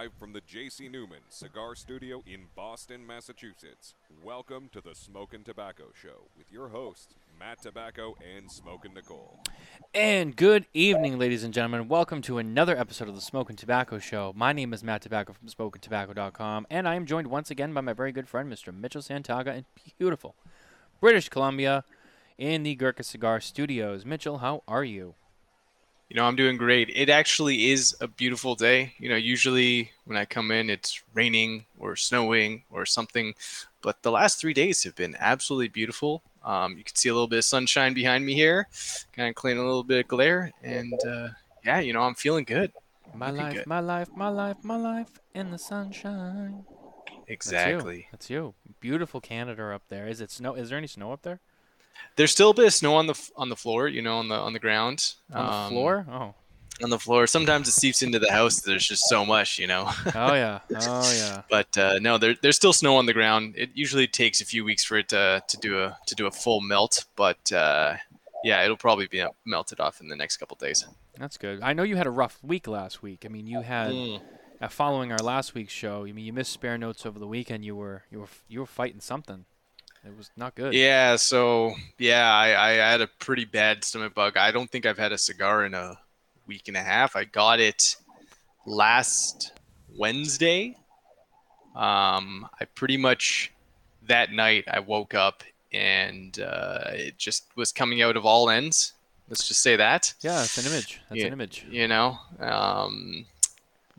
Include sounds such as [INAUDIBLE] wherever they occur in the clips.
live from the J.C. Newman Cigar Studio in Boston, Massachusetts. Welcome to the Smokin Tabacco Show with your hosts, Matt Tabacco and Smokin' Nicole. And good evening, ladies and gentlemen. Welcome to another episode of the Smokin Tabacco Show. My name is Matt Tabacco from SmokinTabacco.com, and I am joined once again by my very good friend, Mr. Mitchell Santaga, in beautiful British Columbia in the Gurkha Cigar Studios. Mitchell, how are you? You know, I'm doing great. It actually is a beautiful day. You know, usually when I come in, it's raining or snowing or something, but the last three days have been absolutely beautiful. Um, you can see a little bit of sunshine behind me here, kind of cleaning a little bit of glare, and uh, yeah, you know, I'm feeling good. My life, good. my life, my life, my life in the sunshine. Exactly. That's you. That's you. Beautiful Canada up there. Is it snow? Is there any snow up there? There's still a bit of snow on the on the floor, you know, on the on the ground. On the Um, floor? Oh. On the floor. Sometimes it seeps into the house. There's just so much, you know. [LAUGHS] Oh yeah. [LAUGHS] Oh yeah. but uh, no, there, there's still snow on the ground. It usually takes a few weeks for it to, to do a to do a full melt, but uh, yeah, it'll probably be melted off in the next couple days. That's good. I know you had a rough week last week. I mean, you had Mm. uh, following our last week's show. I mean, you missed spare notes over the weekend. You were you were you were fighting something. It was not good. Yeah, so yeah, I, I had a pretty bad stomach bug. I don't think I've had a cigar in a week and a half. I got it last Wednesday. Um, I pretty much that night I woke up and uh, it just was coming out of all ends. Let's just say that. Yeah, it's an image. That's Yeah. an image. You know, um,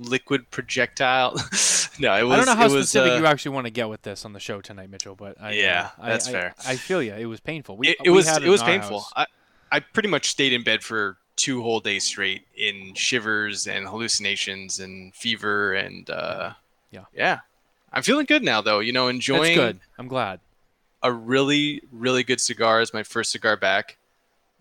liquid projectile. [LAUGHS] no, it was. I don't know how it was, specific uh, you actually want to get with this on the show tonight, Mitchell. But I, Yeah, uh, I- that's I- fair. I, feel you. It was painful. We, it, it we was had it was painful. I, I pretty much stayed in bed for two whole days straight in shivers and hallucinations and fever and uh, Yeah. yeah. I'm feeling good now though. You know, That's enjoying good. I'm glad. a really really good cigar. Is my first cigar back.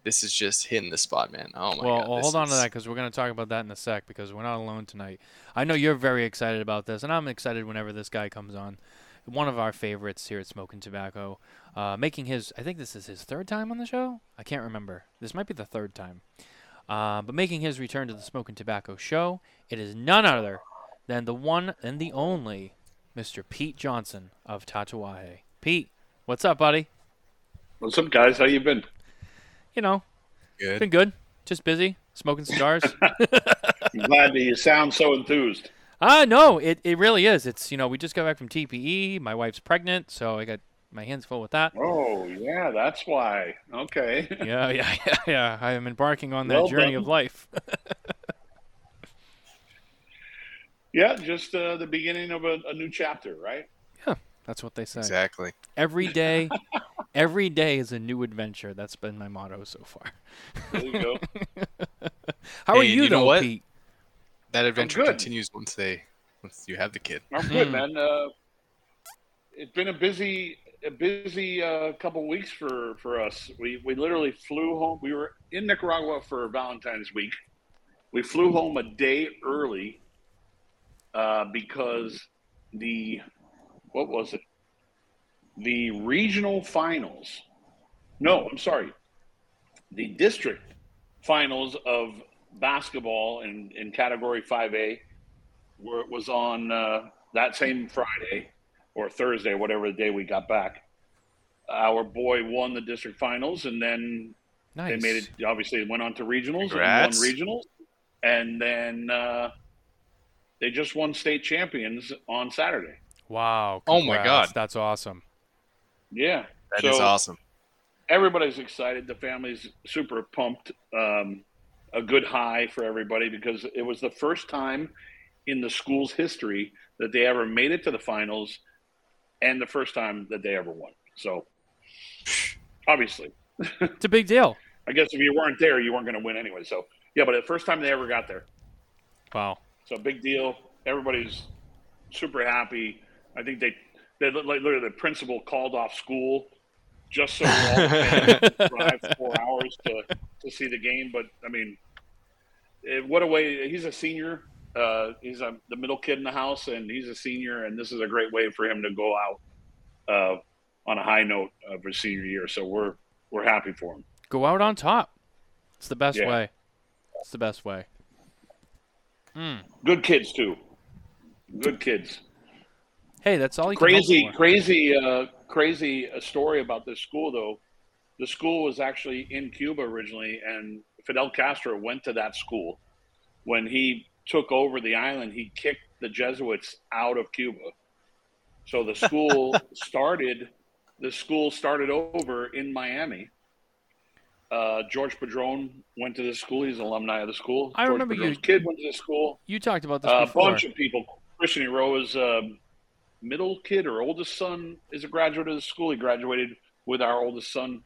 This is just hitting the spot, man. Oh my well, god. well, this hold on to that because we're going to talk about that in a sec because we're not alone tonight. I know you're very excited about this, and I'm excited whenever this guy comes on. One of our favorites here at Smokin Tabacco, uh, making his, I think this is his third time on the show. I can't remember. This might be the third time. Uh, but making his return to the Smokin Tabacco show, it is none other than the one and the only Mr. Pete Johnson of Tatuaje. Pete, what's up, buddy? What's up, guys? How you been? You know, Good. been good. Just busy, smoking cigars. [LAUGHS] I'm glad that you sound so enthused. Ah, no, it, it really is. It's you know we just got back from TPE. My wife's pregnant, so I got my hands full with that. Oh, yeah, that's why. Okay. [LAUGHS] Yeah, yeah, [LAUGHS] yeah, yeah. I am embarking on that Well journey done. of life. yeah, just uh, the beginning of a, a new chapter, right? That's what they say. Exactly. Every [LAUGHS] day, every day is a new adventure. That's been my motto so far. There you go. [LAUGHS] How are Hey, you, you know though, what? Pete? That adventure continues once they once you have the kid. I'm good, Hmm. man. Uh, it's been a busy, a busy uh, couple weeks for for us. We we literally flew home. We were in Nicaragua for Valentine's week. We flew home a day early uh, because the what was it? The regional finals. No, I'm sorry. The district finals of basketball in, in category 5A were, was on uh, that same Friday or Thursday, whatever the day we got back. Our boy won the district finals, and then Nice. they made it. Obviously, went on to regionals Congrats. and won regionals, and then uh, they just won state champions on Saturday. Wow. Oh my congrats. God. That's awesome. Yeah, That is So- awesome. everybody's excited. The family's super pumped. Um, a good high for everybody because it was the first time in the school's history that they ever made it to the finals, and the first time that they ever won. So, obviously, [LAUGHS] It's a big deal. I guess if you weren't there, you weren't going to win anyway. So, yeah, but the first time they ever got there, Wow. so big deal. Everybody's super happy. I think they, they like literally the principal called off school just so [LAUGHS] all the drive four hours to, to see the game. But I mean, eh, what a way! He's a senior. Uh, he's a, the middle kid in the house, and he's a senior. And this is a great way for him to go out uh, on a high note of his senior year. So we're we're happy for him. Go out on top. It's the best Yeah. way. It's the best way. Mm. Good kids too. Good kids. Hey, that's all you Crazy, crazy, uh, crazy uh, story about this school though. The school was actually in Cuba originally, and Fidel Castro went to that school. When he took over the island, he kicked the Jesuits out of Cuba. So the [LAUGHS] school started. The school started over in Miami. Uh, George Padron went to this school. He's an alumni of the school. I George remember you- kid went to the school. You talked about this A before. bunch of people. Christian Eiroa's um, middle kid or oldest son is a graduate of the school. He graduated with our oldest son.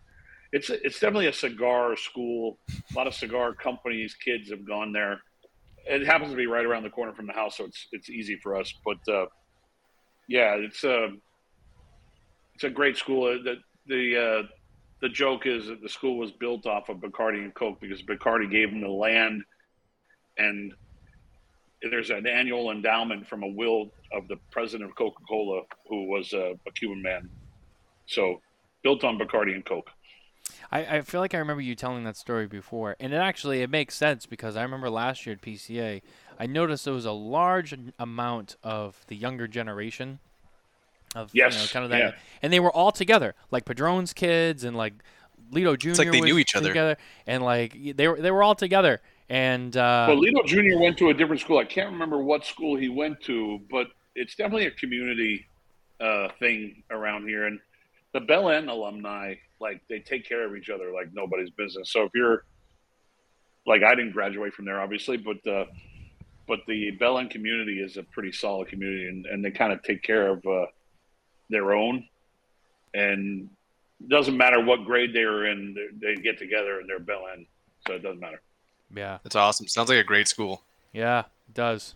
It's it's definitely a cigar school. A lot of cigar companies, kids have gone there. It happens to be right around the corner from the house, so it's it's easy for us. But uh, yeah, it's a it's a great school. Uh, The the uh, the joke is that the school was built off of Bacardi and Coke because Bacardi gave them the land and there's an annual endowment from a will of the president of Coca-Cola, who was a, a Cuban man. So built on Bacardi and Coke. I, I feel like I remember you telling that story before, and it actually it makes sense because I remember last year at PCA, I noticed there was a large amount of the younger generation of you know, kind of that, yeah. and they were all together, like Padron's kids and like Litto Jr. like they was knew each other. and like they were they were all together, and uh, Well, Litto Jr. went to a different school. I can't remember what school he went to, but it's definitely a community uh, thing around here. And the Belen alumni, like they take care of each other like nobody's business. So if you're like, I didn't graduate from there, obviously, but uh, but the Belen community is a pretty solid community, and, and they kind of take care of uh, their own. And doesn't matter what grade they are in, they they get together and they're Belen, so it doesn't matter. Yeah, That's awesome. Sounds like a great school. yeah, it does.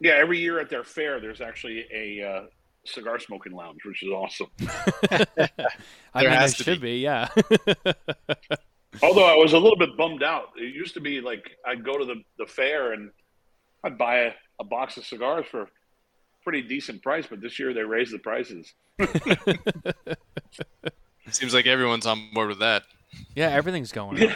Yeah, every year at their fair, there's actually a uh, cigar smoking lounge, which is awesome. [LAUGHS] [LAUGHS] I There mean, has it to should be, yeah. [LAUGHS] Although I was a little bit bummed out. It used to be like I'd go to the, the fair and I'd buy a, a box of cigars for a pretty decent price, but this year they raised the prices. Seems like everyone's on board with that. Yeah, everything's going. [LAUGHS]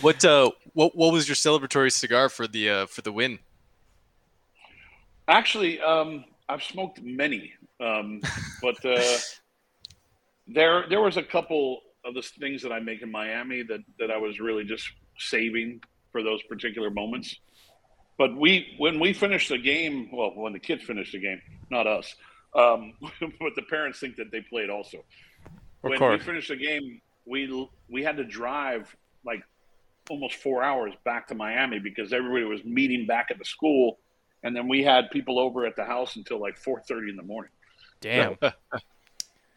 What uh what what was your celebratory cigar for the uh for the win? Actually, um, I've smoked many, um, but uh, there there was a couple of the things that I make in Miami that that I was really just saving for those particular moments. But we when we finished the game, well, when the kids finished the game, not us, um, [LAUGHS] but the parents think that they played also. when course. we finished the game, we we had to drive like almost four hours back to Miami because everybody was meeting back at the school, and then we had people over at the house until like four thirty in the morning. Damn. [LAUGHS]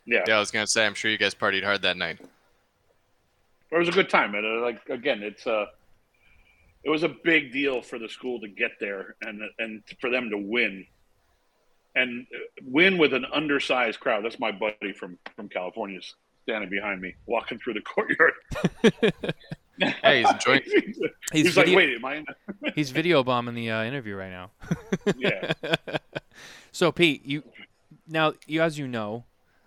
Yeah, Yeah, I was gonna say I'm sure you guys partied hard that night. it was a good time. And uh, like again, it's uh, it was a big deal for the school to get there and and for them to win, and win with an undersized crowd. That's my buddy from from California standing behind me, walking through the courtyard. [LAUGHS] Hey, he's enjoying [LAUGHS] he's He's like, video- wait, am I? In? [LAUGHS] He's video bombing the uh, interview right now. Yeah. so Pete, you now you as you know,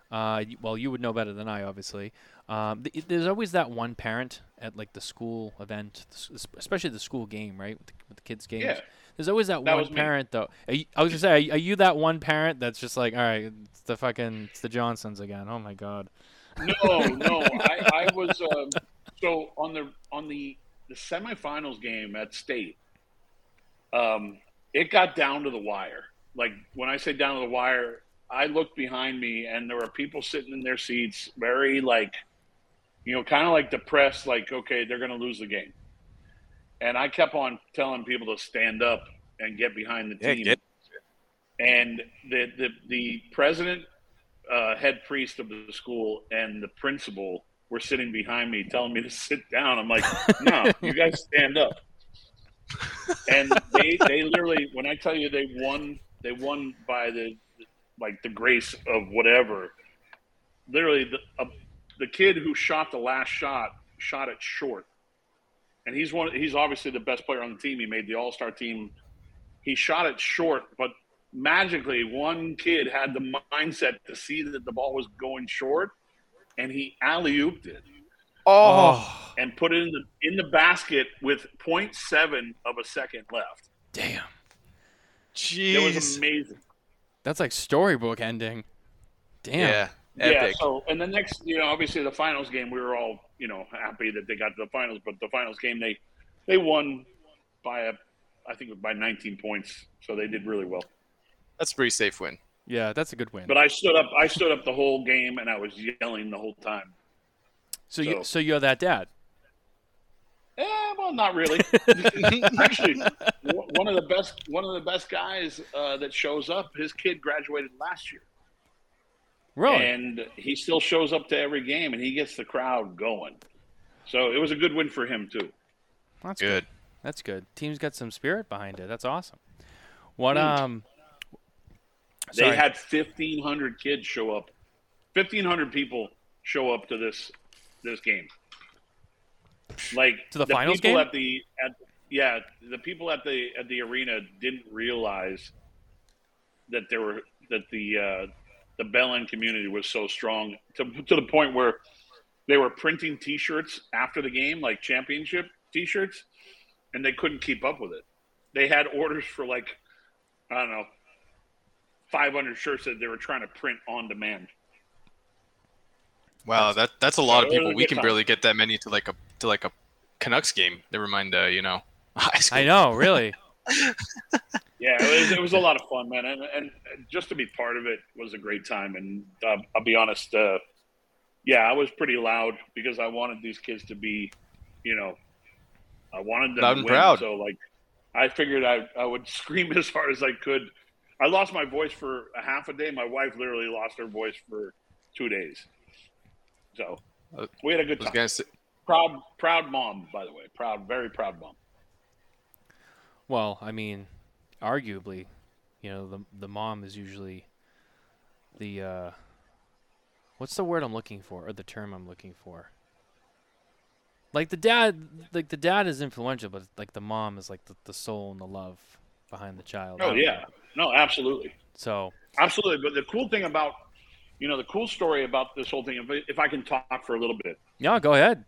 uh, well you would know better than I obviously. Um, th- there's always that one parent at like the school event, the s- es- especially the school game, right? With the, with the kids' games. Yeah. There's always that, That one was me. parent though. You, I was gonna say, are, you- are you that one parent that's just like, all right, it's the fucking, it's the Johnsons again. Oh my god. No, no. I, I was um, so on the on the the semifinals game at state. Um, it got down to the wire. Like when I say down to the wire, I looked behind me and there were people sitting in their seats, very like, you know, kind of like depressed, like okay, they're going to lose the game. And I kept on telling people to stand up and get behind the Yeah, team. get- And the the the president uh, head priest of the school and the principal were sitting behind me telling me to sit down. I'm like, no, [LAUGHS] you guys stand up. And they, they literally, when I tell you they won, they won by the, like the grace of whatever. Literally, the, uh, the kid who shot the last shot shot it short, and he's one. He's obviously the best player on the team. He made the All Star team. He shot it short, but magically one kid had the mindset to see that the ball was going short and he alley ooped it. Oh, and put it in the in the basket with 0.7 of a second left. Damn. Jeez. It was amazing. That's like storybook ending. Damn. Yeah, Yeah. So, and the next, you know, obviously the finals game, we were all, you know, happy that they got to the finals. But the finals game, they they won by a, I think by 19 points. So they did really well. That's a pretty safe win. Yeah, that's a good win. But I stood up, I stood up the whole game, and I was yelling the whole time. so you so- so you're that dad. Eh, well, not really. [LAUGHS] Actually, one of the best, one of the best guys uh, that shows up. His kid graduated last year. Really? and he still shows up to every game and he gets the crowd going. So it was a good win for him too. That's good. Good. That's good. Team's got some spirit behind it. That's awesome. What Huge. um They sorry. had fifteen hundred kids show up, fifteen hundred people show up to this this game. Like To the finals people game? at the at yeah the people at the at the arena didn't realize that there were that the uh, the Belen community was so strong to to the point where they were printing T-shirts after the game, like championship T-shirts, and they couldn't keep up with it. They had orders for like I don't know 500 shirts that they were trying to print on demand. Wow, that that's a lot of Yeah, it people. We can time. barely get that many to like a to like a Canucks game. Never mind, uh, you know, [LAUGHS] high school. I know, really. Yeah, it was, it was a lot of fun, man, and, and just to be part of it was a great time. And uh, I'll be honest, uh, yeah, I was pretty loud because I wanted these kids to be, you know, I wanted them Loud and win. proud. So like, I figured I I would [LAUGHS] scream as hard as I could. I lost my voice for a half a day. My wife literally lost her voice for two days. So Uh, we had a good time. say, Proud, proud mom, by the way. Proud, very proud mom. Well, I mean, arguably, you know, the the mom is usually the uh what's the word I'm looking for or the term I'm looking for? Like the dad like the dad is influential, but like the mom is like the, the soul and the love behind the child. Oh yeah, know. no, absolutely. So Absolutely. But the cool thing about, you know, the cool story about this whole thing, if, if I can talk for a little bit. yeah, go ahead.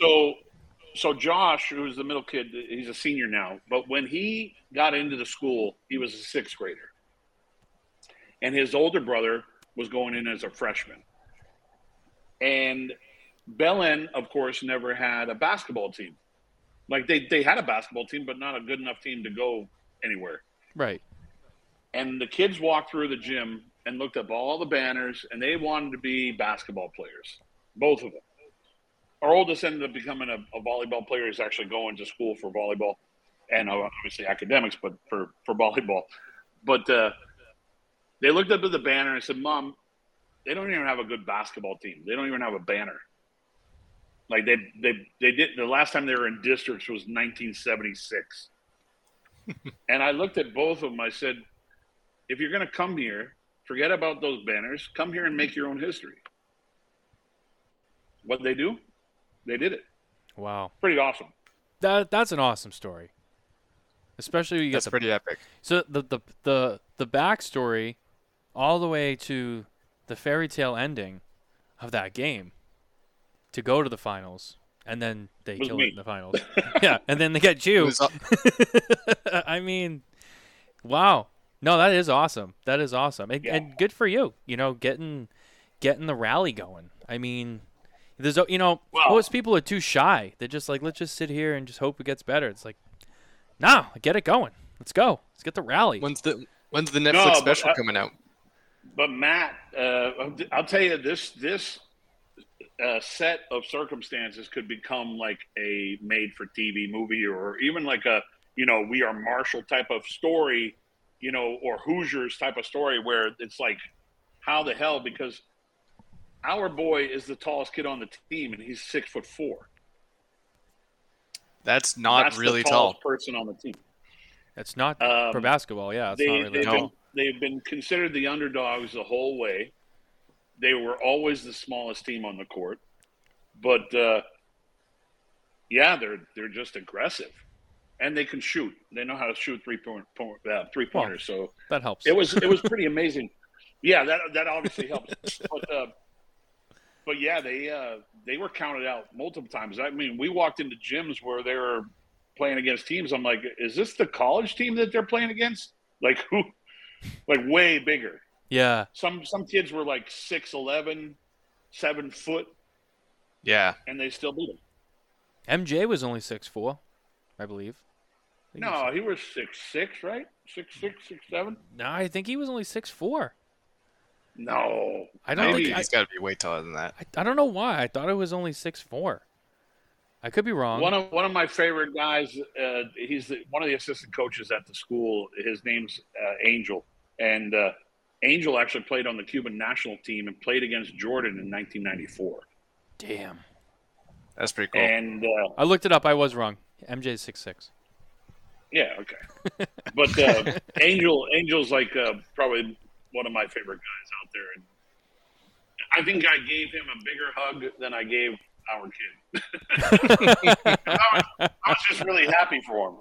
So, so Josh, who's the middle kid, he's a senior now. But when he got into the school, he was a sixth grader, and his older brother was going in as a freshman. And Belen, of course, never had a basketball team. Like they they had a basketball team, but not a good enough team to go anywhere. Right. and the kids walked through the gym and looked up all the banners and they wanted to be basketball players both of them our oldest ended up becoming a, a volleyball player he's actually going to school for volleyball and uh, obviously academics but for, for volleyball but uh, they looked up at the banner and said mom they don't even have a good basketball team they don't even have a banner like they they they did the last time they were in districts was 1976 [LAUGHS] and I looked at both of them. I said, if you're going to come here, forget about those banners. Come here and make your own history. What they do? They did it. Wow. Pretty awesome. That that's an awesome story. Especially when you get that's the pretty epic. So the the the the backstory, all the way to the fairy tale ending of that game, to go to the finals, and then they kill me. it in the finals. [LAUGHS] yeah, and then they get It you. was, [LAUGHS] I mean, wow. No, that is awesome. That is awesome, and, Yeah. and good for you. You know, getting getting the rally going. I mean, there's a- you know Well- most people are too shy. They're just like, let's just sit here and just hope it gets better. It's like, no, get it going. Let's go. Let's get the rally. when's the when's the Netflix No, special I- coming out? But Matt, uh, I'll tell you this this uh, set of circumstances could become like a made-for-TV movie, or even like a you know We Are Marshall type of story, you know, or Hoosiers type of story, where it's like, how the hell? Because our boy is the tallest kid on the team, and he's six foot four. That's not That's really the tall. tallest person on the team. It's not Um, for basketball. Yeah, it's they, not really they've, that been, they've been considered the underdogs the whole way. They were always the smallest team on the court, but uh, yeah, they're they're just aggressive, and they can shoot. They know how to shoot three point, point uh, three pointers. so That helps. it was it was [LAUGHS] pretty amazing. Yeah, that that obviously helps. But uh, but yeah, they uh, they were counted out multiple times. I mean, we walked into gyms where they were playing against teams. I'm like, is this the college team that they're playing against? Like who? [LAUGHS] Like way bigger. Yeah. Some some kids were like 6'11", 7 foot, Yeah. and they still beat them. MJ was only six four, I believe. I he was- No, he was six six, right? Six six, six seven. no, I think he was only six four. No, I don't Maybe. think He's got to be way taller than that. I, I don't know why. I thought it was only six four. I could be wrong. One of one of my favorite guys. Uh, he's the, one of the assistant coaches at the school. His name's uh, Angel, and uh, Angel actually played on the Cuban national team and played against Jordan in 1994. Damn. That's pretty cool. And uh, I looked it up. I was wrong. MJ's six six. yeah, okay. But uh, [LAUGHS] Angel, Angel's like uh, probably one of my favorite guys out there, and I think I gave him a bigger hug than I gave our kid. I, was, [LAUGHS] I was just really happy for him.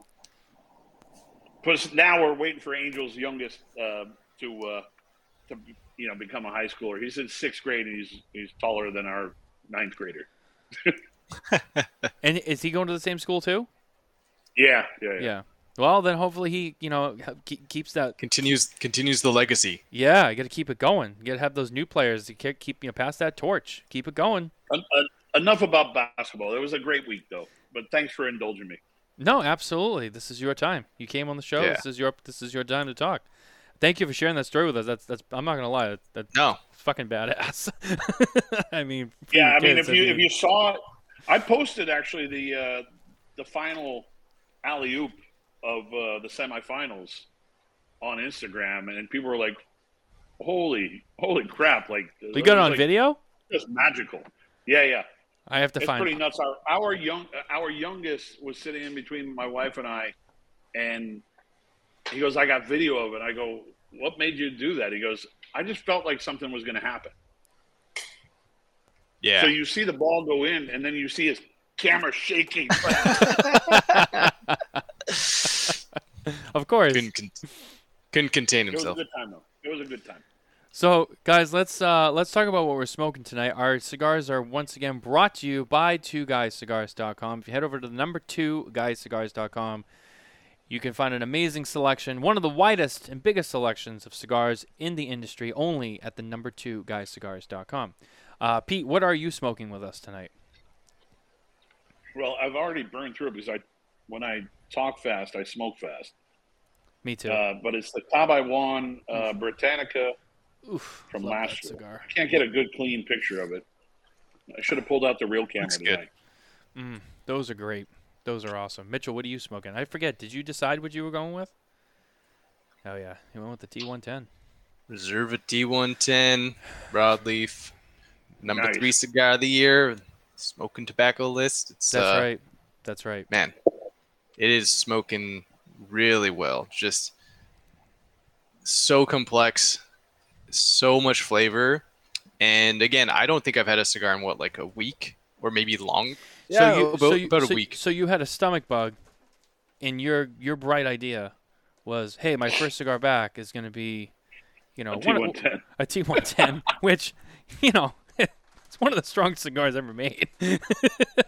Because now we're waiting for Angel's youngest uh, to uh, to you know become a high schooler. He's in sixth grade and he's he's taller than our ninth grader. [LAUGHS] [LAUGHS] And is he going to the same school too? Yeah, yeah, yeah. Yeah. Well, then hopefully he, you know, keeps that. continues continues the legacy. Yeah, you got to keep it going. You got to have those new players to keep you know pass that torch. Keep it going. En- en- enough about basketball. It was a great week though. But thanks for indulging me. No, absolutely. This is your time. You came on the show. Yeah. This is your this is your time to talk. Thank you for sharing that story with us. That's that's. I'm not gonna lie. That, that's No, fucking badass. [LAUGHS] I mean, Yeah, your I mean, kids, if you if you saw it, I posted actually the uh, the final alley oop of uh, the semifinals on Instagram, and people were like, "Holy, holy crap!" Like you got it on like, video. Just magical. Yeah, yeah. I have to it's find. pretty nuts. Our our young our youngest was sitting in between my wife and I, and he goes, "I got video of it." I go, "What made you do that?" He goes, "I just felt like something was going to happen." yeah, So you see the ball go in, and then you see his camera shaking. [LAUGHS] [LAUGHS] Of course. couldn't con- couldn't contain It was a himself. good time, though. It was a good time. So, guys, let's uh, let's talk about what we're smoking tonight. Our cigars are once again brought to you by two guyscigars.com. If you head over to the number two guyscigars.com, you can find an amazing selection, one of the widest and biggest selections of cigars in the industry, only at the number two guyscigars.com. Uh, Pete, what are you smoking with us tonight? Well, I've already burned through it because I, when I talk fast, I smoke fast. Me too. Uh, but it's the Tabaiwan uh, Britannica. Oof, from last year. cigar. I can't get a good, clean picture of it. I should have pulled out the real camera Looks good. tonight. Mm, those are great. Those are awesome. Mitchell, what are you smoking? I forget. Did you decide what you were going with? Oh yeah, you went with the T110. Reserva T110 broadleaf, number Nice. three cigar of the year, smoking tobacco list. It's That's uh, right. That's right. man, it is smoking really well. Just so complex, so much flavor. And again, I don't think I've had a cigar in what like a week or maybe long. so you, about, so you, about a so- week. So you had a stomach bug, and your your bright idea was, hey, my first cigar back is going to be, you know, A one- T110. a T110, [LAUGHS] which, you know, [LAUGHS] it's one of the strongest cigars ever made. [LAUGHS]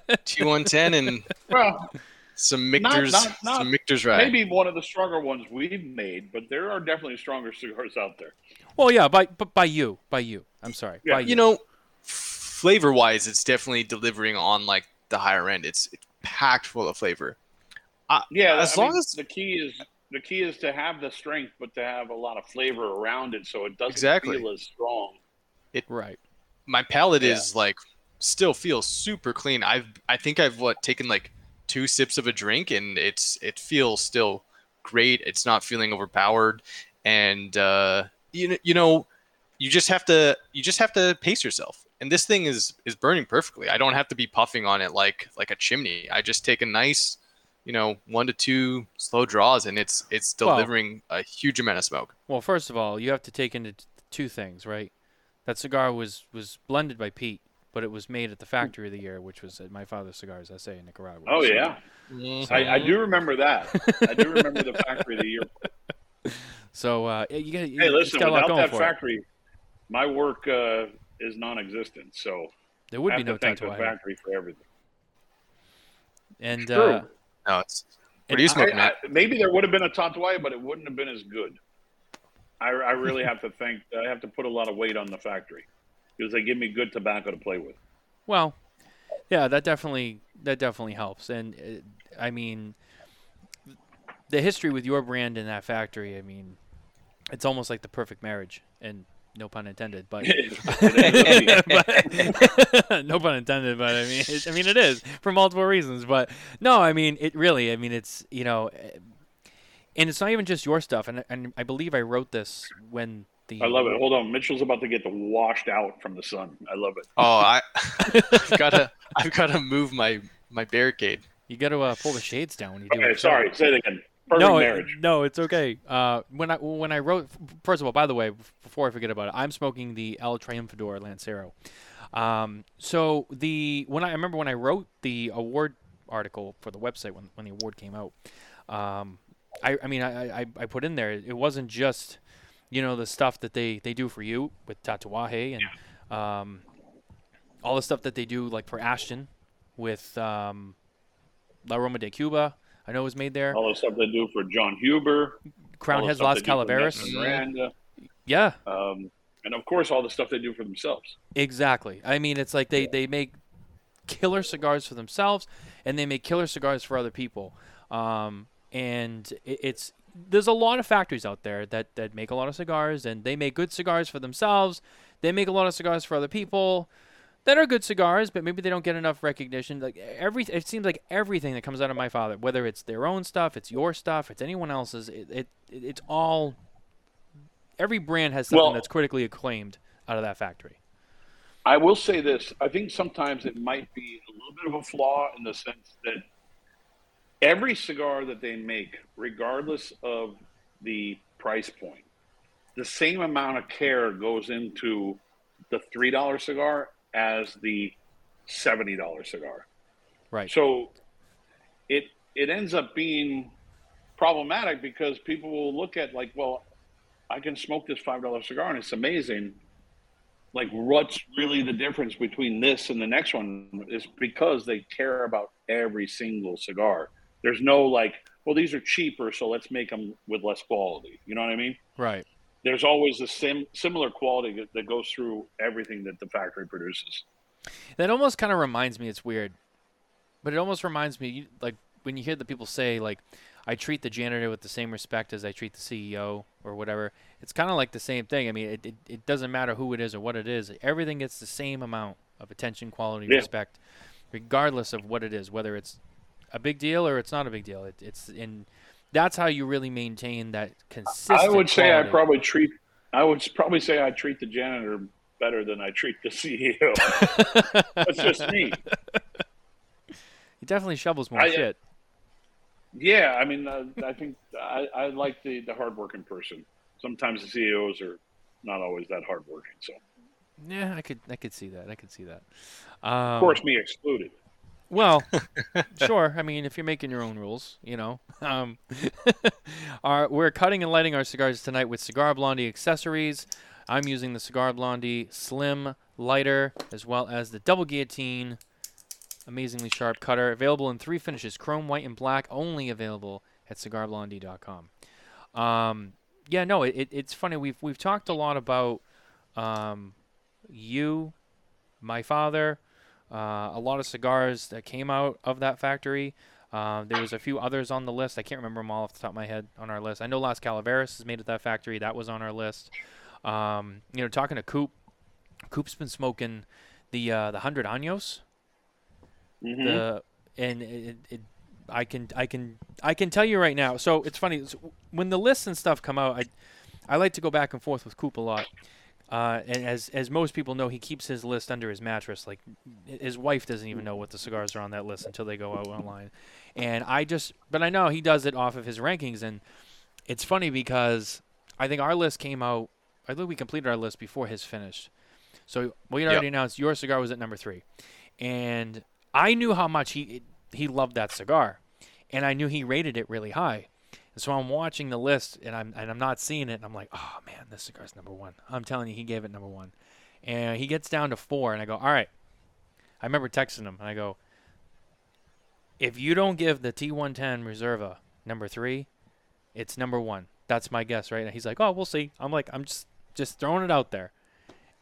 T110 and Well, some Not- Michter's, not- not- some Michter's rye. maybe one of the stronger ones we've made, but there are definitely stronger cigars out there. well, yeah, by but by you, by you. I'm sorry, Yeah. by you know, flavor wise, it's definitely delivering on like the higher end. It's, it's packed full of flavor. Yeah, As I long mean, as- the key is the key is to have the strength, but to have a lot of flavor around it, so it doesn't Exactly. feel as strong. It right. My palate Yeah. is like still feels super clean. I've I think I've what taken like two sips of a drink and it's it feels still great. It's not feeling overpowered, and uh, you know you know you just have to you just have to pace yourself. And this thing is is burning perfectly. I don't have to be puffing on it like like a chimney. I just take a nice, you know, one to two slow draws, and it's it's Well- delivering a huge amount of smoke. Well, first of all, you have to take into two things, right? That cigar was was blended by Pete, but it was made at the factory of the year, which was at my father's cigars, I say in Nicaragua. Oh So- yeah, I, I do remember that. I do remember the factory of the year. [LAUGHS] So uh, you got you Hey, it's listen, got a lot without that for it. factory, my work uh, is non-existent. So there would be no to thank the factory for everything. And It's uh, No, it's and what are you smoking, I, I, maybe there would have been a Tatuaje, but it wouldn't have been as good. I, I really have to thank. I have to put a lot of weight on the factory because they give me good tobacco to play with. Well, yeah, that definitely that definitely helps. And uh, I mean, the history with your brand in that factory. I mean, it's almost like the perfect marriage, and no pun intended. But, [LAUGHS] [LAUGHS] but no pun intended. But I mean, it, I mean it is for multiple reasons. But no, I mean it really. I mean it's you know, and it's not even just your stuff. And and I believe I wrote this when the I love it. Hold on, Mitchell's about to get washed out from the sun. I love it. Oh, I [LAUGHS] I've gotta I've gotta move my my barricade. You got to uh, pull the shades down when you do Okay, it. sorry. Say it again. Perfect no, it- marriage. no, it's okay. Uh, when I when I wrote, first of all, by the way, before I forget about it, I'm smoking the El Triunfador Lancero. Um, so the when I, I remember when I wrote the award article for the website when when the award came out, um, I I mean I, I I put in there it wasn't just you know the stuff that they they do for you with Tatuaje and um, all the stuff that they do like for Ashton with um, La Aroma de Cuba. I know it was made there. All the stuff they do for Jon Huber. Crowned Heads Las they do for Calaveras. Miranda, Yeah, um, and of course, all the stuff they do for themselves. exactly. I mean, it's like they, they make killer cigars for themselves, and they make killer cigars for other people. Um, and it, it's there's a lot of factories out there that that make a lot of cigars, and they make good cigars for themselves. They make a lot of cigars for other people that are good cigars, but maybe they don't get enough recognition. Like every, it seems like everything that comes out of my father, whether it's their own stuff, it's your stuff, it's anyone else's, it, it it's all. Every brand has something Well- that's critically acclaimed out of that factory. I will say this: I think sometimes it might be a little bit of a flaw in the sense that every cigar that they make, regardless of the price point, the same amount of care goes into the three dollar cigar as the seventy dollar cigar. Right. So it it ends up being problematic because people will look at like, well, I can smoke this five dollar cigar and it's amazing. Like, what's really the difference between this and the next one? Is because they care about every single cigar. There's no like, well, these are cheaper, so let's make them with less quality. You know what I mean? Right. There's always the same similar quality that, that goes through everything that the factory produces. That almost kind of reminds me. It's weird, but it almost reminds me, like when you hear the people say, like, "I treat the janitor with the same respect as I treat the CEO or whatever." It's kind of like the same thing. I mean, it, it it doesn't matter who it is or what it is. Everything gets the same amount of attention, quality, Yeah. respect, regardless of what it is, whether it's a big deal or it's not a big deal. It, it's in. That's how you really maintain that consistent. I would say I probably treat. I would probably say I treat the janitor better than I treat the [LAUGHS] CEO. That's just me. He definitely shovels more I- shit. Yeah, I mean, uh, I think I, I like the the hardworking person. Sometimes the CEOs are not always that hardworking. So, Yeah, I could I could see that. I could see that. Um, of course, me excluded. Well, [LAUGHS] sure. I mean, if you're making your own rules, you know. Um, [LAUGHS] our, we're cutting and lighting our cigars tonight with Cigar Blondie accessories. I'm using the Cigar Blondie Slim Lighter as well as the Double Guillotine amazingly sharp cutter. Available in three finishes chrome, white, and black. Only available at cigarblondie.com. Um, yeah, no, it, it, it's funny. We've, we've talked a lot about um, you, my father, uh, a lot of cigars that came out of that factory. Uh, there was a few others on the list. I can't remember them all off the top of my head on our list. I know Las Calaveras is made at that factory. That was on our list. Um, you know, talking to Coop, Coop's been smoking the uh, the hundred años. Mhm. The and it, it, I can I can I can tell you right now. So it's funny so when the lists and stuff come out. I I like to go back and forth with Coop a lot. Uh, and as as most people know, he keeps his list under his mattress. Like his wife doesn't even know what the cigars are on that list until they go out online. And I just, but I know he does it off of his rankings. And it's funny because I think our list came out. I think we completed our list before his finished. So we had Yep. already announced your cigar was at number three, and I knew how much he he loved that cigar, and I knew he rated it really high. And so I'm watching the list, and I'm and I'm not seeing it, and I'm like, oh man, this cigar's number one. I'm telling you, he gave it number one, and he gets down to four, and I go, all right, I remember texting him and I go, if you don't give the T110 Reserva number three, it's number one. That's my guess, right? And he's like, oh, we'll see. I'm like, I'm just just throwing it out there.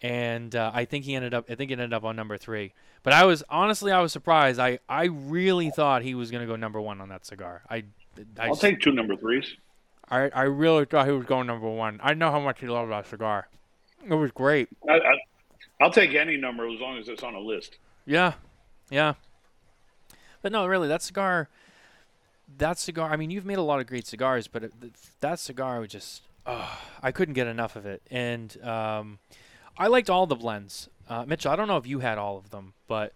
And uh, I think he ended up. I think he ended up on number three. But I was honestly, I was surprised. I I really thought he was gonna go number one on that cigar. I, I I'll take two number threes. I I really thought he was going number one. I know how much he loved that cigar. It was great. I, I, I'll take any number as long as it's on a list. Yeah, yeah. But no, really, that cigar, that cigar. I mean, you've made a lot of great cigars, but it, that cigar was just, oh, I couldn't get enough of it. And um, I liked all the blends. Uh, Mitchell, I don't know if you had all of them, but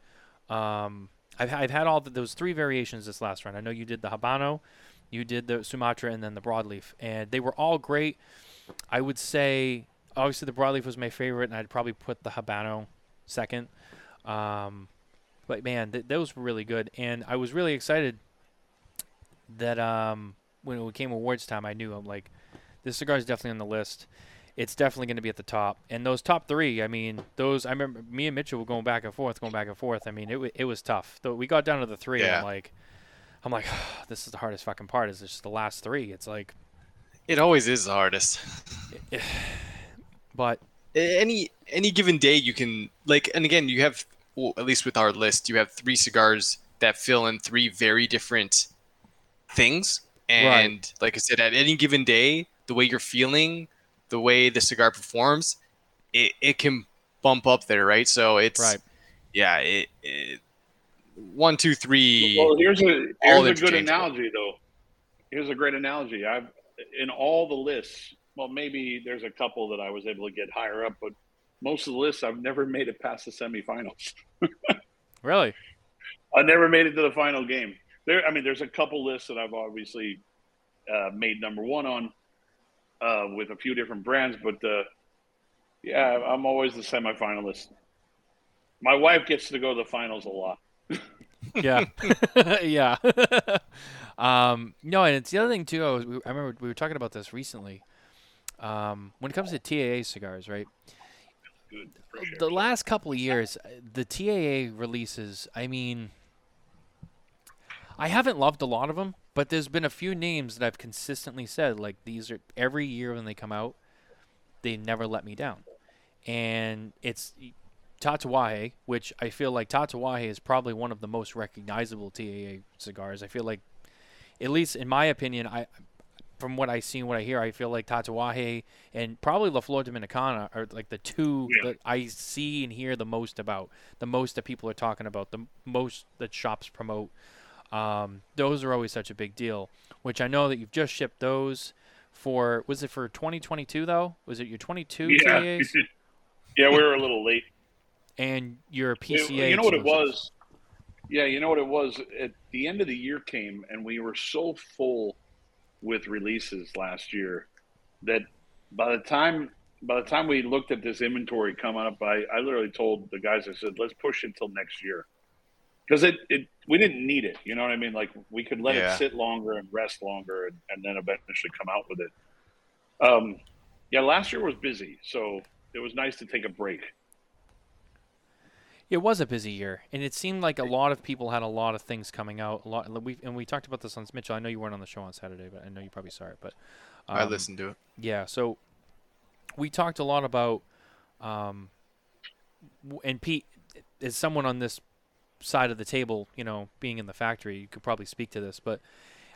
um, I've I've had all the, those three variations this last run. I know you did the Habano, you did the Sumatra, and then the broadleaf, and they were all great. I would say obviously the broadleaf was my favorite, and I'd probably put the Habano second. Um, but man, th- those were really good, and I was really excited that um, when it came awards time, I knew I'm like, this cigar is definitely on the list. It's definitely going to be at the top. And those top three, I mean, those I remember me and Mitchell were going back and forth, going back and forth. I mean, it w- it was tough. Though we got down to the three, and I'm like, I'm like, [SIGHS] this is the hardest fucking part. Is it's just the last three. It's like, It always is the hardest. [SIGHS] Eh, but any any given day you can like and again you have well, at least with our list you have three cigars that fill in three very different things and like i said at any given day the way you're feeling the way the cigar performs it, it can bump up there right so it's Right. yeah it, it one two three Well, here's a all here's a good analogy though. Here's a great analogy. I've in all the lists. Well, maybe there's a couple that I was able to get higher up, but most of the lists I've never made it past the semifinals. [LAUGHS] really, I never made it to the final game. There, I mean, there's a couple lists that I've obviously uh, made number one on uh, with a few different brands, but uh, yeah, I'm always the semifinalist. My wife gets to go to the finals a lot. Yeah, [LAUGHS] yeah. [LAUGHS] um, no, and it's the other thing too. I, was, I remember we were talking about this recently. Um, when it comes to TAA cigars, right? Good. The last couple of years, uh, the TAA releases. I mean, I haven't loved a lot of them, but there's been a few names that I've consistently said like these are every year when they come out, they never let me down, and it's Tatuaje, which I feel like Tatuaje is probably one of the most recognizable TAA cigars. I feel like, at least in my opinion, I from what I see and what I hear, I feel like Tatuaje and probably La Flor Dominicana are like the two Yeah. that I see and hear the most about, the most that people are talking about, the most that shops promote. Um, those are always such a big deal. Which I know that you've just shipped those for. Was it for 2022 though? Was it your 22 Yeah. TAAs yeah, we were a little late. And your It- PCA? you know what it was? Yeah, you know what it was? At the end of the year came, and we were so full with releases last year that by the time by the time we looked at this inventory coming up, I, I literally told the guys, I said, let's push it till next year. Because it, it we didn't need it. You know what I mean? Like we could let Yeah. it sit longer and rest longer and, and then eventually come out with it. Um, yeah, last year was busy, so it was nice to take a break. It was a busy year, and it seemed like a lot of people had a lot of things coming out. A lot, we and we talked about this on Mitchell. I know you weren't on the show on Saturday, but I know you probably saw it. But i um, listened to it Yeah, so we talked a lot about, um, and Pete, as someone on this side of the table, you know, being in the factory, you could probably speak to this, but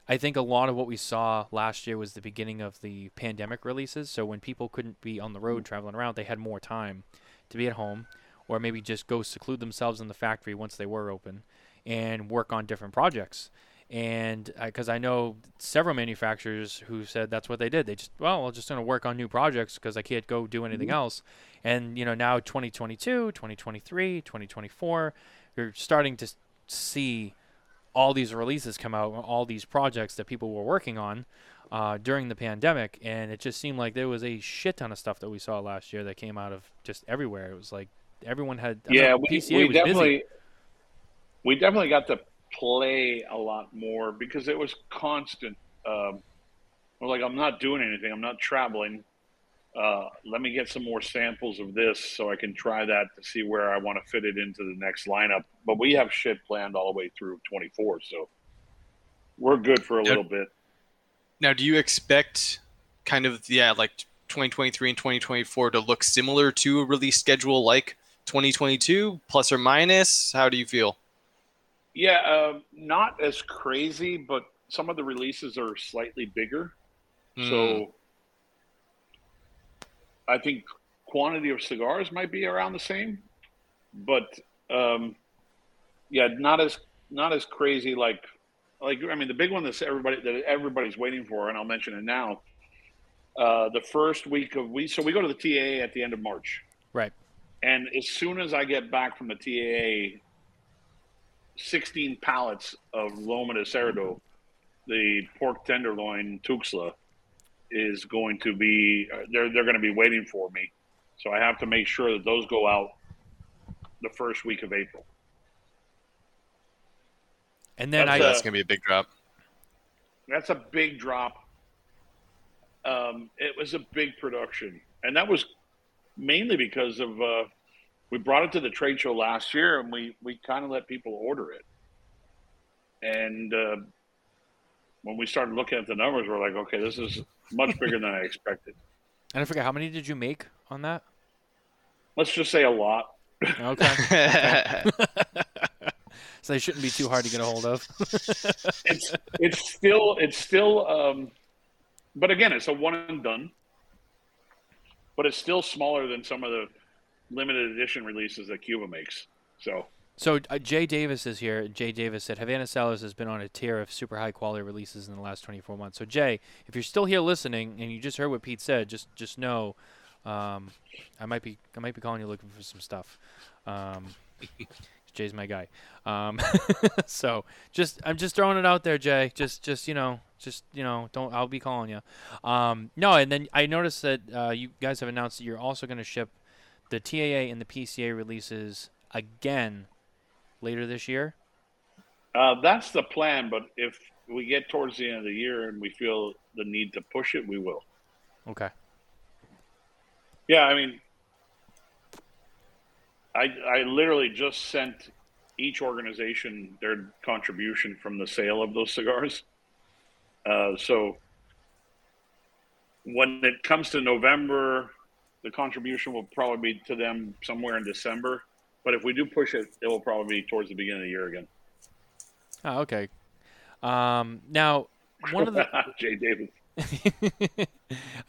I think a lot of what we saw last year was the beginning of the pandemic releases. So when people couldn't be on the road traveling around, they had more time to be at home or maybe just go seclude themselves in the factory once they were open and work on different projects. And because I know several manufacturers who said that's what they did. They just, well, I'm just going to work on new projects because I can't go do anything else. And, you know, now 2022, 2023, 2024, you're starting to see all these releases come out, all these projects that people were working on uh, during the pandemic, and it just seemed like there was a shit ton of stuff that we saw last year that came out of just everywhere. It was like everyone had. I yeah, know we, PCA we was definitely busy. we definitely got to play a lot more because it was constant. Um, we're like, I'm not doing anything. I'm not traveling. uh, let me get some more samples of this so I can try that to see where I want to fit it into the next lineup. But we have shit planned all the way through 24, so we're good for a Yeah. little bit. Now, do you expect kind of yeah, like 2023 and 2024 to look similar to a release schedule like 2022, plus or minus? How do you feel? Yeah, um, not as crazy, but some of the releases are slightly bigger. Hmm. So I think quantity of cigars might be around the same, but um, yeah, not as not as crazy like like I mean the big one that's everybody that everybody's waiting for, and I'll mention it now. Uh, the first week of we so we go to the TAA at the end of March, Right. And as soon as I get back from the TAA, 16 pallets of Lomo de Cerdo, the pork tenderloin Tuxla, is going to be, uh, they're, they're going to be waiting for me. So I have to make sure that those go out the first week of April. And then That's I uh, that's gonna be a big drop. That's a big drop. Um, it was a big production. And that was mainly because of, uh, we brought it to the trade show last year and we, we kind of let people order it. And uh, when we started looking at the numbers, we're like, okay, this is much bigger than I [LAUGHS] expected. and I forget how many did you make on that? Let's just say a lot. Okay. [LAUGHS] so they shouldn't be too hard to get a hold of. It's it's still it's still um, but again, it's a one and done. But it's still smaller than some of the limited edition releases that Cuba makes. So So uh, Jay Davis is here. Jay Davis said Havana Cellars has been on a tier of super high quality releases in the last 24 months. So Jay, if you're still here listening and you just heard what Pete said, just just know, um, I might be I might be calling you looking for some stuff. Um, [LAUGHS] Jay's my guy. Um, [LAUGHS] so just I'm just throwing it out there, Jay. Just just you know just you know don't I'll be calling you. Um, no, and then I noticed that uh, you guys have announced that you're also going to ship the TAA and the PCA releases again later this year. uh, that's the plan. But if we get towards the end of the year and we feel the need to push it, we will. Okay. Yeah, I mean, I I literally just sent each organization their contribution from the sale of those cigars. Uh, so when it comes to November, the contribution will probably be to them somewhere in December. But if we do push it, it will probably be towards the beginning of the year again. Oh, okay. Um, now, one of the [LAUGHS] Jay Davis. [LAUGHS]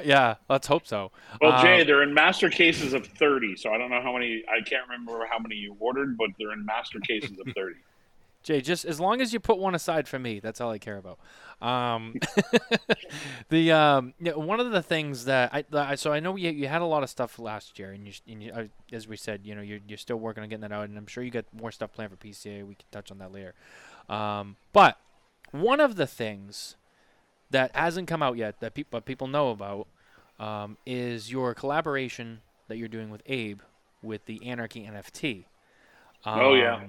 yeah, let's hope so. Well, Jay, Um, they're in master cases of thirty, so I don't know how many. I can't remember how many you ordered, but they're in master cases of thirty. Jay, just as long as you put one aside for me, that's all I care about. Um, [LAUGHS] the um, yeah, one of the things that I, I so I know you, you had a lot of stuff last year, and you, and you uh, as we said, you know, you're, you're still working on getting that out, and I'm sure you got more stuff planned for PCA. We can touch on that later. Um, but one of the things that hasn't come out yet that people people know about um, is your collaboration that you're doing with Abe with the Anarchy NFT. Oh, yeah.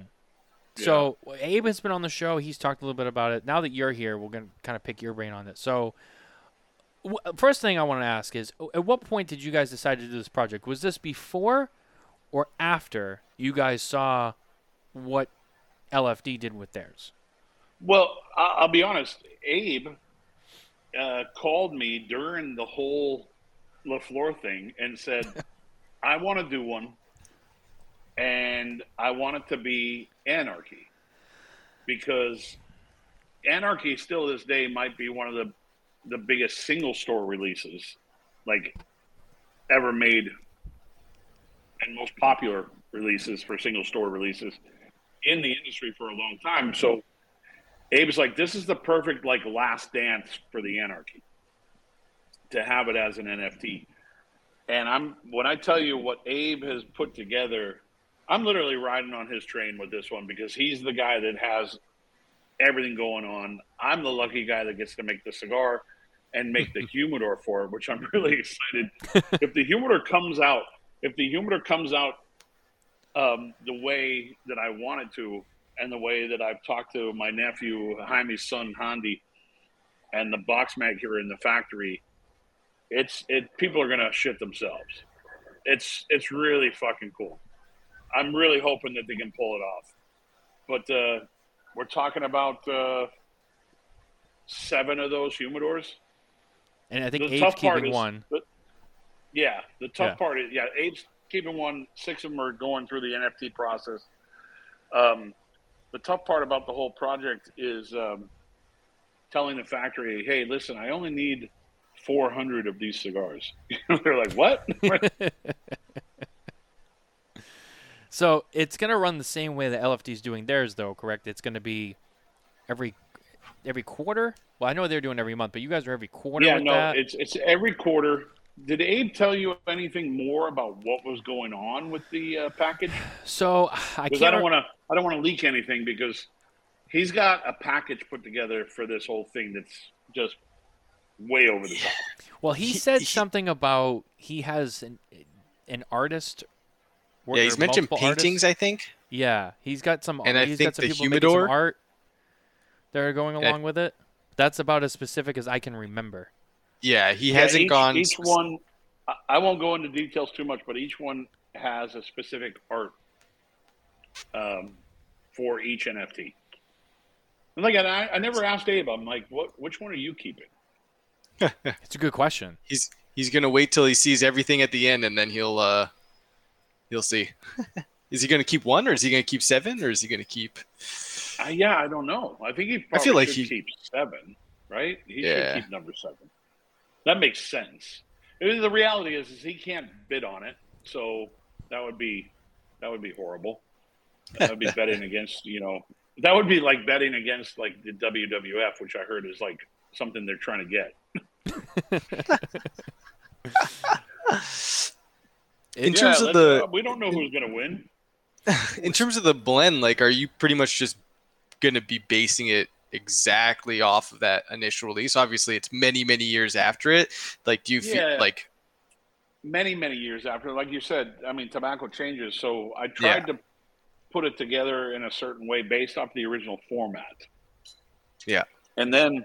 So Abe has been on the show. He's talked a little bit about it. Now that you're here, we're gonna kind of pick your brain on it. So, w- first thing I want to ask is, at what point did you guys decide to do this project? Was this before or after you guys saw what LFD did with theirs? Well, I- I'll be honest. Abe uh, called me during the whole La Flor thing and said, [LAUGHS] "I want to do one, and I want it to be anarchy, because anarchy still this day might be one of the the biggest single store releases, like ever made, and most popular releases for single store releases in the industry for a long time. So." Abe's like, this is the perfect like last dance for the anarchy to have it as an NFT. And I'm when I tell you what Abe has put together, I'm literally riding on his train with this one because he's the guy that has everything going on. I'm the lucky guy that gets to make the cigar and make the [LAUGHS] humidor for it, which I'm [LAUGHS] really excited. [LAUGHS] if the humidor comes out, if the humidor comes out um, the way that I want it to, and the way that I've talked to my nephew Jaime's son Handy and the box maker here in the factory, it's it. People are gonna shit themselves. It's it's really fucking cool. I'm really hoping that they can pull it off. But uh, we're talking about uh, seven of those humidors. And I think The Abe's keeping is- one. Yeah, the tough Yeah. part is yeah, Abe's keeping one. Six of them are going through the NFT process. Um, the tough part about the whole project is um, telling the factory, "Hey, listen, I only need 400 of these cigars." [LAUGHS] They're like, "What?" [LAUGHS] So it's gonna run the same way that is doing theirs, though, correct? It's gonna be every every quarter. Well, I know they're doing every month, but you guys are every quarter yeah, with no, that. it's it's every quarter. Did Abe tell you anything more about what was going on with the uh, package? so I Because can't. I don't want to. I don't want to leak anything because he's got a package put together for this whole thing that's just way over the top. well, he, he- said something about he has an an artist. Yeah, he's mentioned paintings, artists. I think. Yeah, he's got some. And I he's think got some the people humidor- art that are going And- along with it. That's about as specific as I can remember. Yeah, he Yeah, hasn't each, gone. Each one, I- I won't go into details too much, but each one has a specific art um, for each NFT. And like, and I, I never asked Abe. I'm like, what? Which one are you keeping? [LAUGHS] It's a good question. He's he's gonna wait till he sees everything at the end, and then he'll uh he'll see. is he gonna keep one, or is he gonna keep seven, or is he gonna keep? Uh, yeah, I don't know. I think he probably I feel like he- keeps seven, right? He Yeah. should keep number seven. That makes sense. I mean, the reality is, is he can't bid on it, so that would be that would be horrible. That would be [LAUGHS] betting against, you know, that would be like betting against like the WWF, which I heard is like something they're trying to get. [LAUGHS] [LAUGHS] In It- terms of the we don't know who's going to win. [LAUGHS] in terms of the blend, like, are you pretty much just gonna be basing it exactly off of that initial release? Obviously, it's many many years after it. Like, do you feel like? many many years after like you said i mean tobacco changes so i tried to put it together in a certain way based off the original format Yeah. and then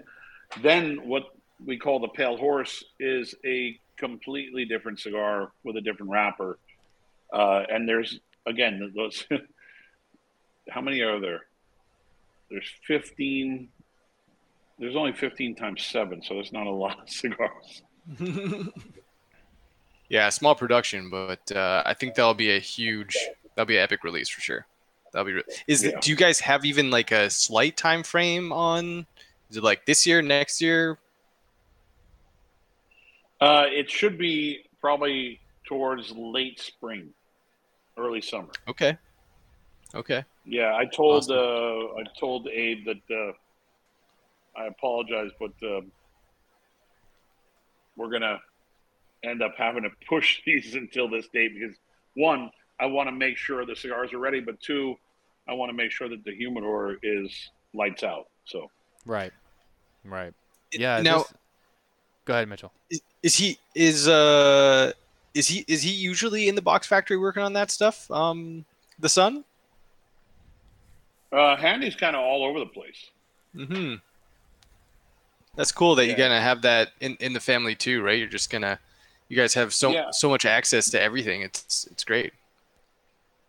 then what we call the pale horse is a completely different cigar with a different wrapper uh, and there's again those [LAUGHS] how many are there there's 15 there's only 15 times 7 so there's not a lot of [LAUGHS] cigars [LAUGHS] Yeah, small production, but uh, I think that'll be a huge, that'll be an epic release for sure. That'll be. Re- is Yeah. do you guys have even like a slight time frame on? Is it like this year, next year? Uh, it should be probably towards late spring, early summer. Okay. Okay. Yeah, I told Awesome. uh, I told Abe that uh, I apologize, but uh, we're gonna end up having to push [LAUGHS] these until this date because one, I want to make sure the cigars are ready, but two, I want to make sure that the humidor is lights out. So Right. Right. Yeah. Now, this- Go ahead, Mitchell. is, is he is uh is he is he usually in the box factory working on that stuff? Um, the son. uh, Handy's kind of all over the place. Hmm. That's cool that Yeah. you're gonna have that in, in the family too, right? You're just gonna, you guys have so Yeah. so much access to everything. It's it's great.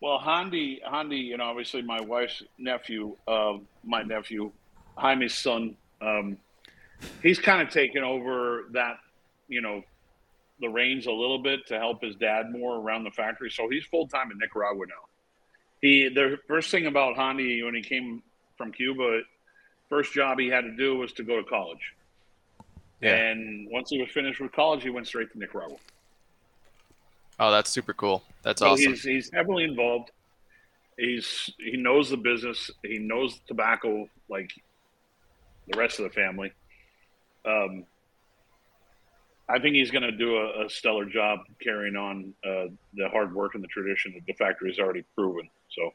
Well, Handy, Handy, you know, obviously my wife's nephew, uh, my nephew, Jaime's son, um, he's kind of taken over that, you know, the reins a little bit to help his dad more around the factory. So he's full time in Nicaragua now. He the first thing about Handy when he came from Cuba, first job he had to do was to go to college. Yeah. And once he was finished with college, he went straight to Nicaragua. Oh, that's super cool. That's So awesome. he's he's heavily involved. He's he knows the business. He knows tobacco like the rest of the family. Um, I think he's going to do a, a stellar job carrying on uh, the hard work and the tradition that the factory has already proven. So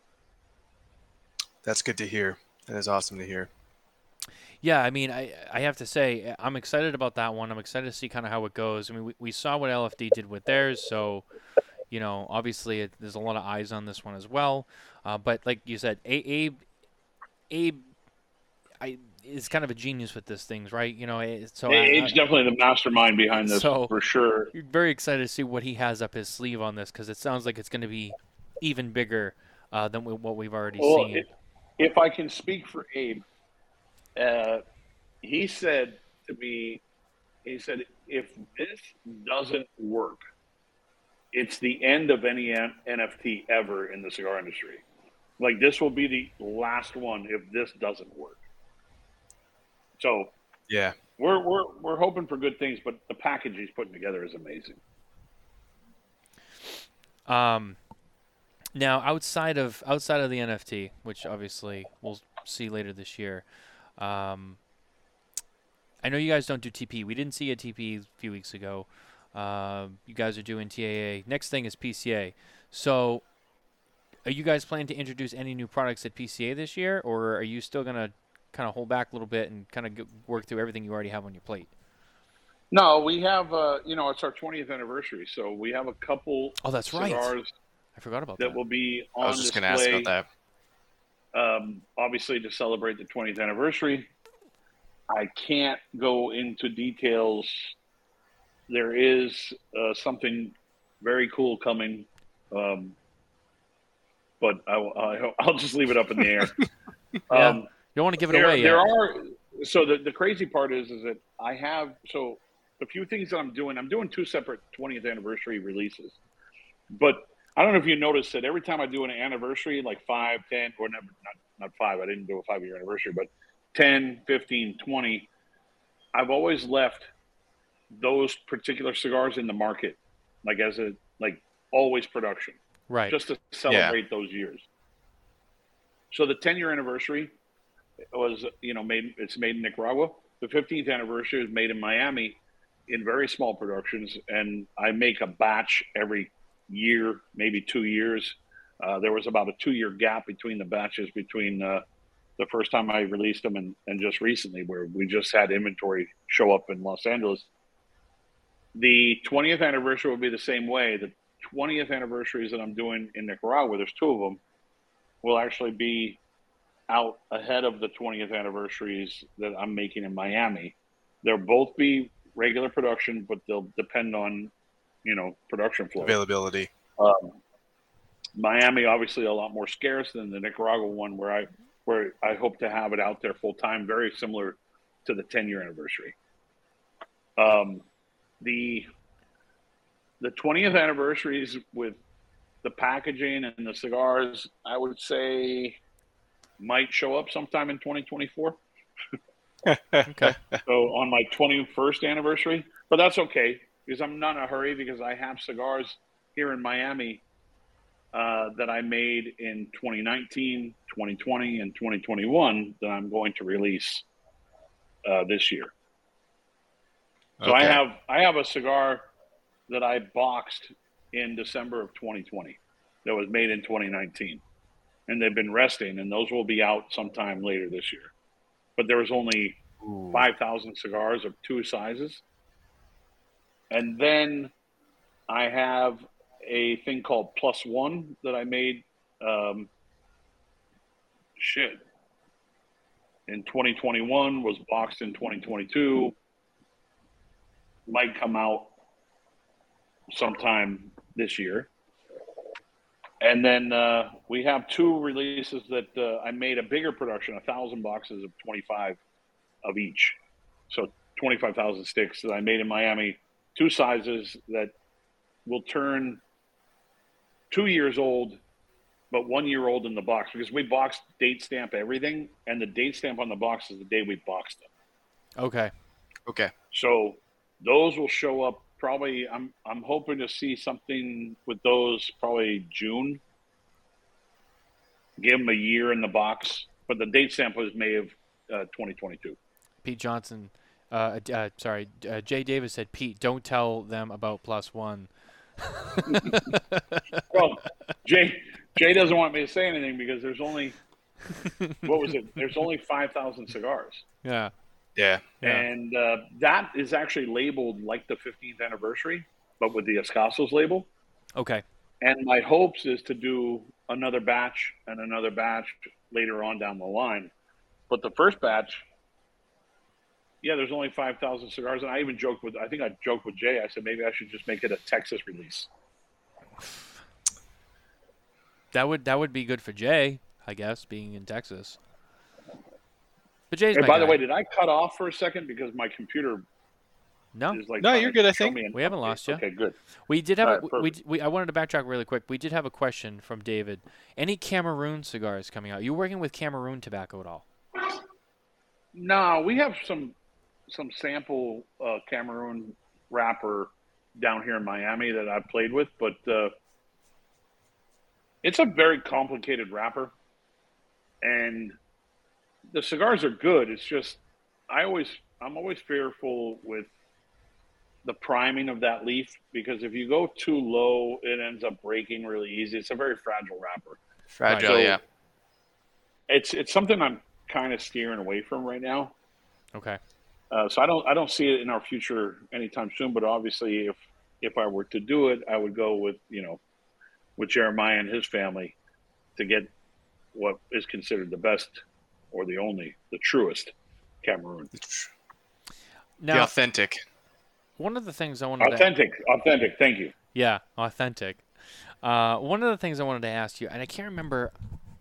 That's good to hear. That is awesome to hear. Yeah, I mean, I I have to say I'm excited about that one. I'm excited to see kind of how it goes. I mean, we, we saw what LFD did with theirs, so you know, obviously it, there's a lot of eyes on this one as well. Uh, but like you said, Abe, Abe, I is kind of a genius with this things, right? You know, it, so Abe's I, definitely the mastermind behind this So- for sure. Very excited to see what he has up his sleeve on this because it sounds like it's going to be even bigger uh, than we, what we've already Well, seen. if, if I can speak for Abe, uh, he said to me, he said, if this doesn't work, it's the end of any NFT ever in the cigar industry. Like this will be the last one if this doesn't work. So Yeah. we're we're we're hoping for good things, but the package he's putting together is amazing. Um, now outside of outside of the NFT, which obviously we'll see later this year, um, I know you guys don't do TP. We didn't see a TP a few weeks ago. Uh, you guys are doing TAA. Next thing is PCA. So, are you guys planning to introduce any new products at PCA this year, or are you still gonna kind of hold back a little bit and kind of work through everything you already have on your plate? No, we have uh, you know it's our 20th anniversary, so we have a couple Oh, that's right. cigars I forgot about that that. will be on I was just going to ask about that. um, obviously to celebrate the 20th anniversary. I can't go into details. There is uh, something very cool coming, um, but I, will- I, I'll just leave it up in the air. [LAUGHS] Yeah. um, You don't want to give it there, away there yet. are so the, the crazy part is is that I have so the few things that I'm doing. I'm doing two separate 20th anniversary releases, but I don't know if you noticed that every time I do an anniversary, like 5, 10, or never, not, not 5, I didn't do a 5 year anniversary, but 10, 15, 20, I've always left those particular cigars in the market, like as a, like always production, right. just to celebrate those years. So the 10 year anniversary was, you know, made, it's made in Nicaragua. The 15th anniversary is made in Miami in very small productions. And I make a batch every year, maybe two years. Uh, there was about a two year gap between the batches between uh, the first time I released them and, and just recently, where we just had inventory show up in Los Angeles. The 20th anniversary will be the same way. The 20th anniversaries that I'm doing in Nicaragua, there's two of them, will actually be out ahead of the 20th anniversaries that I'm making in Miami. They'll both be regular production, but they'll depend on, you know, production flow. Availability. Um, Miami, obviously, a lot more scarce than the Nicaragua one, where I where I hope to have it out there full time, very similar to the 10 year anniversary. Um, the the 20th anniversaries with the packaging and the cigars, I would say, might show up sometime in 2024. Okay. [LAUGHS] So on my 21st anniversary, but that's okay because I'm not in a hurry because I have cigars here in Miami uh, that I made in 2019, 2020, and 2021 that I'm going to release uh, this year. So I have I have a cigar that I boxed in December of 2020 that was made in 2019, and they've been resting, and those will be out sometime later this year. But there was only Ooh. 5,000 cigars of two sizes. And then I have a thing called Plus One that I made. Um, shit. In 2021 was boxed in 2022. Might come out sometime this year. And then uh, we have two releases that uh, I made a bigger production, a thousand boxes of 25 of each. So 25,000 sticks that I made in Miami, two sizes that will turn two years old, but one year old in the box because we boxed date stamp everything, and the date stamp on the box is the day we boxed them. Okay. Okay. So those will show up probably. I'm I'm hoping to see something with those probably June. Give them a year in the box, but the date stamp was May of uh, 2022. Pete Johnson. Uh, uh, sorry, uh, Jay Davis said, Pete, don't tell them about plus one. [LAUGHS] Well, Jay Jay doesn't want me to say anything because there's only what was it? There's only five thousand cigars, Yeah. Yeah. Yeah. and uh, that is actually labeled like the 15th anniversary, but with the Escasos label. Okay. And my hopes is to do another batch and another batch later on down the line. But the first batch yeah, there's only five thousand cigars, and I even joked with I think I joked with Jay. I said maybe I should just make it a Texas release. That would that would be good for Jay, I guess, being in Texas. But Jay's And my by the way, did I cut off for a second because my computer no, like No, you're good, I think. We haven't lost you. Okay, good. we did have a, we, we I wanted to backtrack really quick. We did have a question from David. Any Cameroon cigars coming out? You working with Cameroon tobacco at all? No, we have some some sample uh, Cameroon wrapper down here in Miami that I played with, but uh, it's a very complicated wrapper, and the cigars are good. It's just I always I'm always fearful with the priming of that leaf because if you go too low, it ends up breaking really easy. It's a very fragile wrapper Fragile, So- yeah. it's it's something I'm kind of steering away from right now. Okay. Uh, so I don't I don't see it in our future anytime soon. But obviously, if if I were to do it, I would go with you know with Jeremiah and his family to get what is considered the best or the only the truest Cameroon. the authentic. one of the things I wanted to Authentic, authentic. Thank you. Yeah, authentic. Uh, one of the things I wanted to ask you, and I can't remember,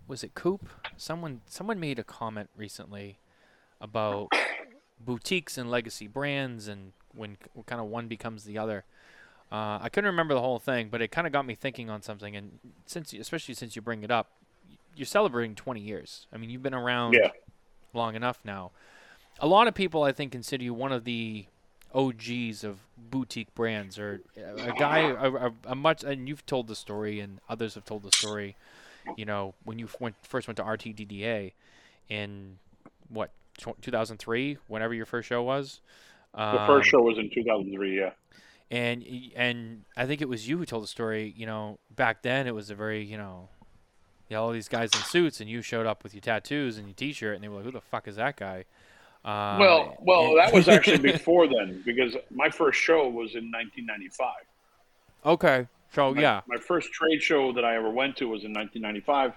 was it Coop? Someone someone made a comment recently about [COUGHS] boutiques and legacy brands, and when kind of one becomes the other. Uh, I couldn't remember the whole thing, but it kind of got me thinking on something. And since, especially since you bring it up, you're celebrating 20 years. I mean, you've been around Yeah. long enough now. A lot of people, I think, consider you one of the OGs of boutique brands, or a guy, a, a, a much. And you've told the story, and others have told the story. You know, when you went first went to RTDA in what 2003, whenever your first show was. The Um, first show was in 2003. Yeah. and and I think it was you who told the story. You know, back then it was a very you know, you all these guys in suits, and you showed up with your tattoos and your T-shirt, and they were like, "Who the fuck is that guy?" Uh, well, well, that was [LAUGHS] actually before then because my first show was in 1995. okay. So my, yeah, my first trade show that I ever went to was in 1995,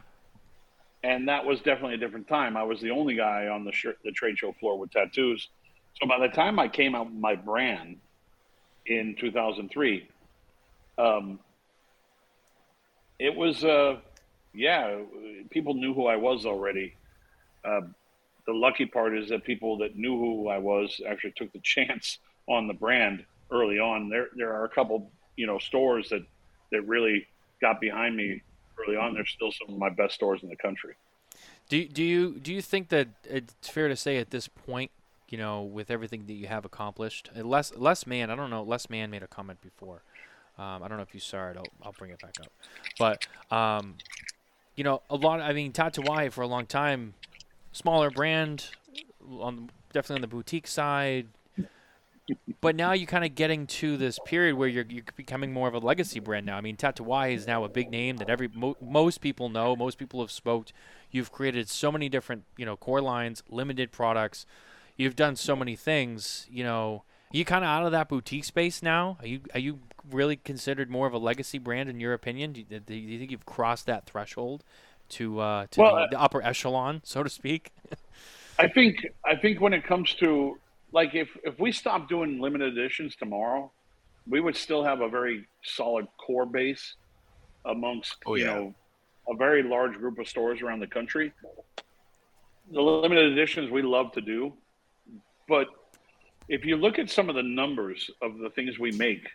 and that was definitely a different time. I was the only guy on the sh- the trade show floor with tattoos. So by the time I came out with my brand in 2003, um, it was uh, yeah, people knew who I was already. Uh, the lucky part is that people that knew who I was actually took the [LAUGHS] chance on the brand early on. There there are a couple you know stores that that really got behind me early on. They're still some of my best stores in the country. do do you do you think that it's fair to say at this point, you know, with everything that you have accomplished, less Les Les Man, I don't know, less Man made a comment before. Um, I don't know if you saw it. I'll, I'll bring it back up. But um, you know, a lot. I mean, Tatuaje for a long time, smaller brand, on definitely on the boutique side. But now you're kind of getting to this period where you're, you're becoming more of a legacy brand now. I mean, Tatuaje is now a big name that every mo- most people know. Most people have smoked. You've created so many different, you know, core lines, limited products. You've done so many things. You know, are you kind of out of that boutique space now? Are you are you really considered more of a legacy brand in your opinion? Do you, do you think you've crossed that threshold to uh, to Well, the, the upper echelon, so to speak? [LAUGHS] I think I think when it comes to like if if we stop doing limited editions tomorrow, we would still have a very solid core base amongst Oh, you know a very large group of stores around the country. The limited editions we love to do, but if you look at some of the numbers of the things we make,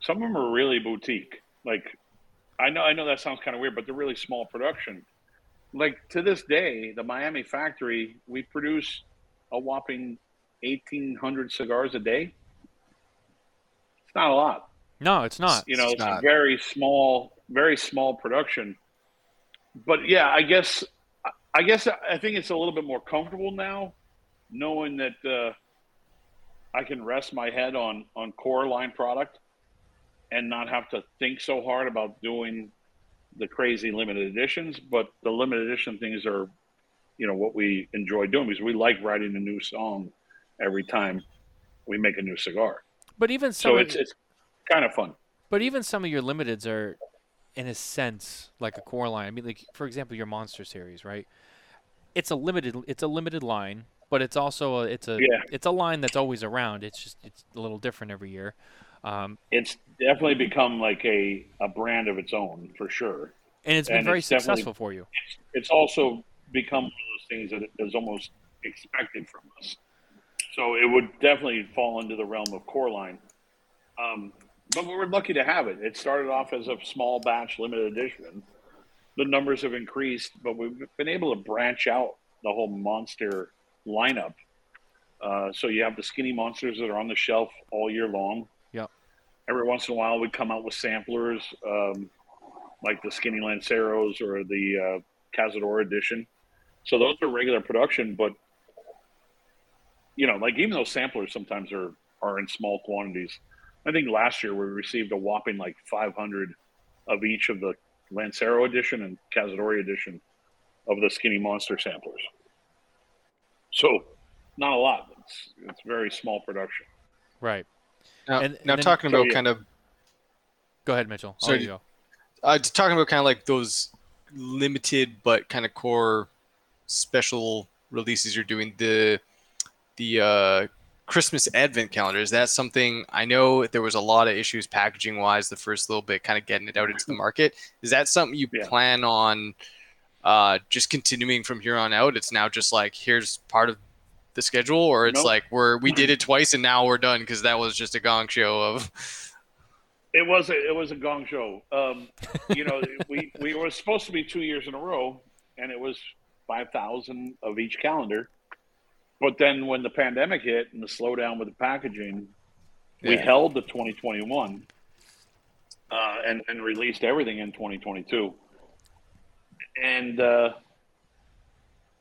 some of them are really boutique. Like I know I know that sounds kind of weird, but they're really small production like to this day, the Miami factory, we produce a whopping 1,800 cigars a day. It's not a lot. No, it's not. You know, It's it's, a very small, very small production. But yeah, I guess, I guess I think it's a little bit more comfortable now, knowing that uh, I can rest my head on on core line product, and not have to think so hard about doing the crazy limited editions. But the limited edition things are, you know, what we enjoy doing because we like writing a new song every time we make a new cigar. But even some So it's it's kind of fun. But even some of your limiteds are, in a sense, like a core line. I mean, like for example, your Monster series, right? It's a limited. It's a limited line. but it's also a, it's a Yeah. it's a line that's always around. It's just it's a little different every year. Um, It's definitely become like a, a brand of its own for sure. and it's been And very it's successful for you. It's also become one of those things that is almost expected from us. So it would definitely fall into the realm of core line. Um, but we're lucky to have it. It started off as a small batch limited edition. The numbers have increased, but we've been able to branch out the whole monster lineup. Uh, so you have the skinny monsters that are on the shelf all year long. Every once in a while, we'd come out with samplers, um, like the skinny Lanceros or the uh, Cazador edition. So those are regular production, but you know, like even those samplers sometimes are are in small quantities. I think last year we received a whopping like 500 of each of the Lancero edition and Cazadori edition of the Skinny Monster samplers. So, not a lot. It's it's very small production. Right. Now, And- now and talking So, about kind of Go ahead, Mitchell. I'll Sorry, let you go. uh, talking about kind of like those limited but kind of core special releases you're doing the the uh, Christmas Advent calendar. Is that something I know there was a lot of issues packaging wise the first little bit, kind of getting it out into the market. Is that something you Yeah. plan on uh, just continuing from here on out? It's now just like here's part of the schedule, or it's Nope. like we're we did [CLEARS THROAT] it twice and now we're done because that was just a gong show of. [LAUGHS] It was a, it was a gong show. Um, [LAUGHS] you know, we we were supposed to be two years in a row, and it was five thousand of each calendar. But then when the pandemic hit and the slowdown with the packaging, we Yeah. held the 2021 uh, and and released everything in 2022. And uh,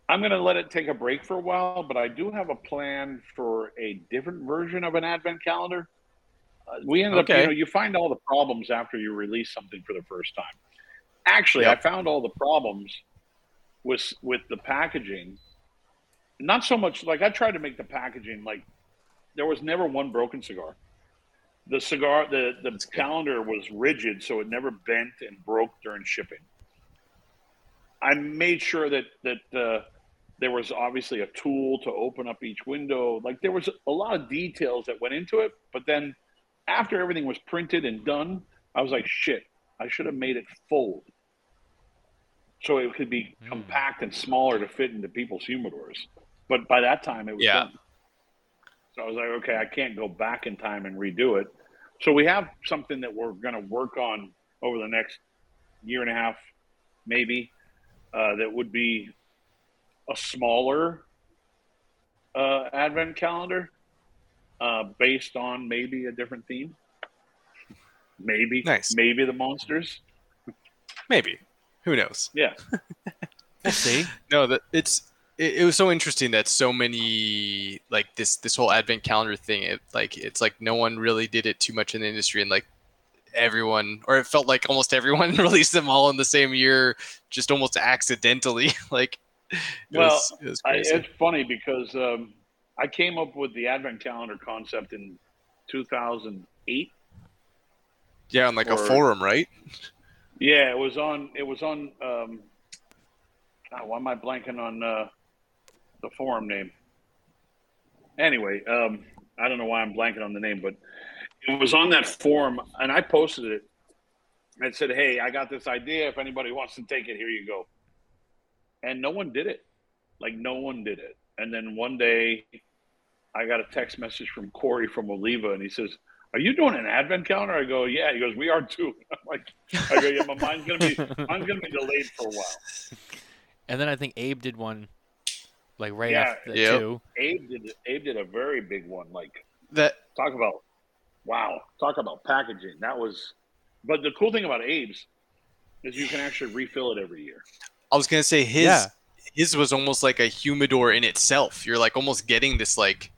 I'm going to let it take a break for a while, but I do have a plan for a different version of an advent calendar. Uh, we ended up, you know, you find all the problems after you release something for the first time. Actually, Yep. I found all the problems with with the packaging. Not so much like I tried to make the packaging like there was never one broken cigar. The cigar, the the good. calendar was rigid, so it never bent and broke during shipping. I made sure that that uh, there was obviously a tool to open up each window. Like there was a lot of details that went into it, but then after everything was printed and done, I was like, shit, I should have made it fold. So it could be Mm. compact and smaller to fit into people's humidors. But by that time, it was Yeah. done. So I was like, okay, I can't go back in time and redo it. So we have something that we're going to work on over the next year and a half, maybe, uh, that would be a smaller uh, advent calendar uh, based on maybe a different theme. Maybe, Nice. maybe the monsters. Maybe. Who knows? Yeah, [LAUGHS] We'll see. No, that it's it, it was so interesting that so many like this this whole advent calendar thing. It like it's like no one really did it too much in the industry, and like everyone, or it felt like almost everyone [LAUGHS] released them all in the same year, just almost accidentally. [LAUGHS] like, it [LAUGHS] Well, was, it was I, it's funny because um, I came up with the advent calendar concept in 2008. yeah, on like a forum, right? Yeah, it was on. It was on. Um, God, why am I blanking on uh, the forum name? Anyway, um, I don't know why I'm blanking on the name, but it was on that forum, and I posted it. and said, "Hey, I got this idea. If anybody wants to take it, here you go." And no one did it. Like no one did it. And then one day, I got a text message from Corey from Oliva, and he says, "Are you doing an advent calendar?" I go, "Yeah." He goes, "We are too." [LAUGHS] I'm like, I go, "Yeah, but mine's gonna be mine's gonna be delayed for a while." And then I think Abe did one, like right Yeah, after that yep. too. Abe did Abe did a very big one. Like That talk about wow, talk about packaging. That was, but the cool thing about Abe's is you can actually refill it every year. I was gonna say his Yeah. his was almost like a humidor in itself. You're like almost getting this like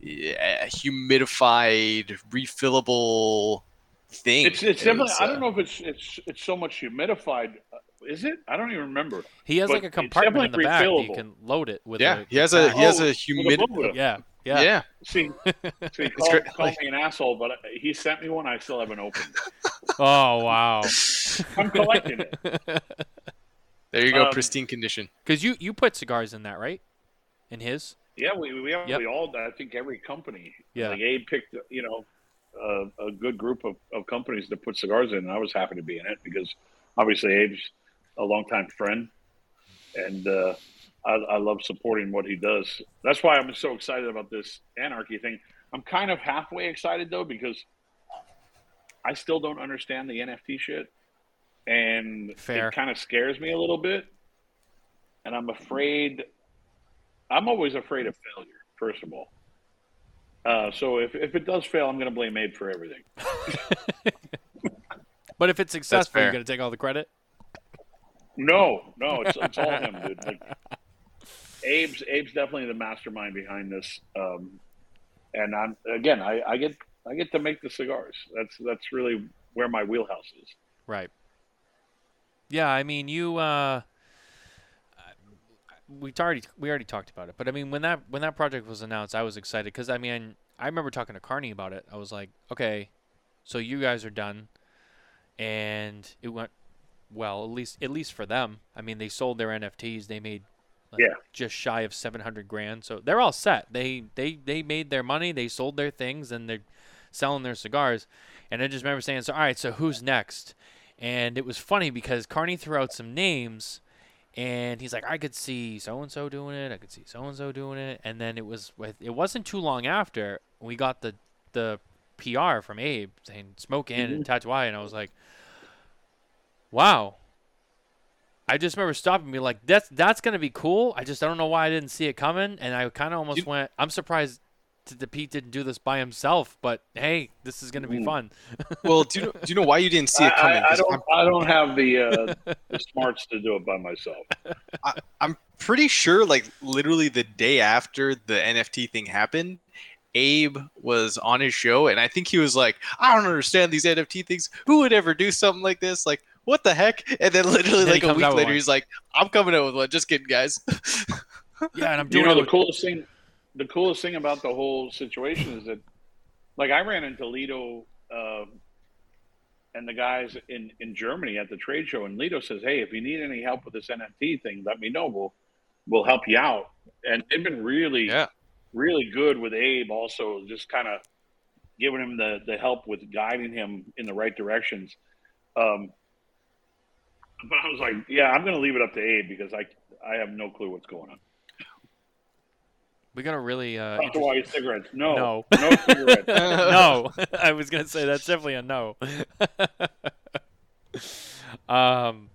yeah, humidified, refillable thing. It's it's It definitely. I uh, don't know if it's it's it's so much humidified. Uh, Is it? I don't even remember. He has But like a compartment in the back that you can load it with. Yeah, a, he has a he has Oh, a with a Yeah, Yeah. yeah. See, [LAUGHS] see, call, great. call me an asshole, but he sent me one. I still haven't opened. Oh wow. I'm collecting it. [LAUGHS] There you go, Um, pristine condition. Because you you put cigars in that, right? in his. Yeah, we we, have, Yep. we all. I think every company. Yeah. Like Abe picked, you know, a, a good group of, of companies to put cigars in, and I was happy to be in it because obviously Abe's a longtime friend, and uh, I, I love supporting what he does. That's why I'm so excited about this anarchy thing. I'm kind of halfway excited though because I still don't understand the NFT shit, and Fair. it kind of scares me a little bit, and I'm afraid. I'm always afraid of failure. First of all, uh, so if, if it does fail, I'm going to blame Abe for everything. [LAUGHS] But if it's successful, you're gonna take all the credit. No, no, it's, it's all him, dude. Like, Abe's Abe's definitely the mastermind behind this. Um, and I'm again, I, I get I get to make the cigars. That's that's really where my wheelhouse is. Right. Yeah, I mean, you. Uh, we already we already talked about it, but I mean, when that when that project was announced, I was excited because I mean, I remember talking to Carney about it. I was like, okay, so you guys are done, and it went well. At least at least for them. I mean, they sold their NFTs. They made like, Yeah. just shy of seven hundred grand. So they're all set. They they they made their money. They sold their things, and they're selling their cigars. And I just remember saying, so all right, so who's next? And it was funny because Carney threw out some names, and he's like, I could see so and so doing it. I could see so and so doing it. And then it was with it wasn't too long after we got the the PR from Abe saying Smoke Inn and mm-hmm. Tatuaje, and I was like, wow. I just remember stopping and be like, that's that's gonna be cool. I just I don't know why I didn't see it coming, and I kind of almost went. I'm surprised Pete didn't do this by himself, but hey, this is gonna be Mm. fun. [LAUGHS] Well, do you know, do you know why you didn't see it coming? I, I 'Cause don't I don't have the uh, [LAUGHS] the smarts to do it by myself. [LAUGHS] I'm pretty sure, like literally the day after the NFT thing happened, Abe was on his show, and I think he was like, "I don't understand these NFT things. Who would ever do something like this? Like, what the heck?" And then literally, Then he like a week later, he's like, "I'm coming out with one. Just kidding, guys." Yeah, and I'm You doing know it. the with- coolest thing, the coolest thing about the whole situation is that, like, I ran into Litto um and the guys in in Germany at the trade show, and Litto says, "Hey, if you need any help with this NFT thing, let me know. We'll we'll help you out." And they've been really, Yeah. really good with Abe. Also, just kind of giving him the the help with guiding him in the right directions. Um, but I was like, "Yeah, I'm going to leave it up to Abe because I I have no clue what's going on." We got a really uh, Talk to all your cigarettes. No, No. no, cigarettes. [LAUGHS] no. [LAUGHS] I was gonna say that's definitely a no. [LAUGHS] um,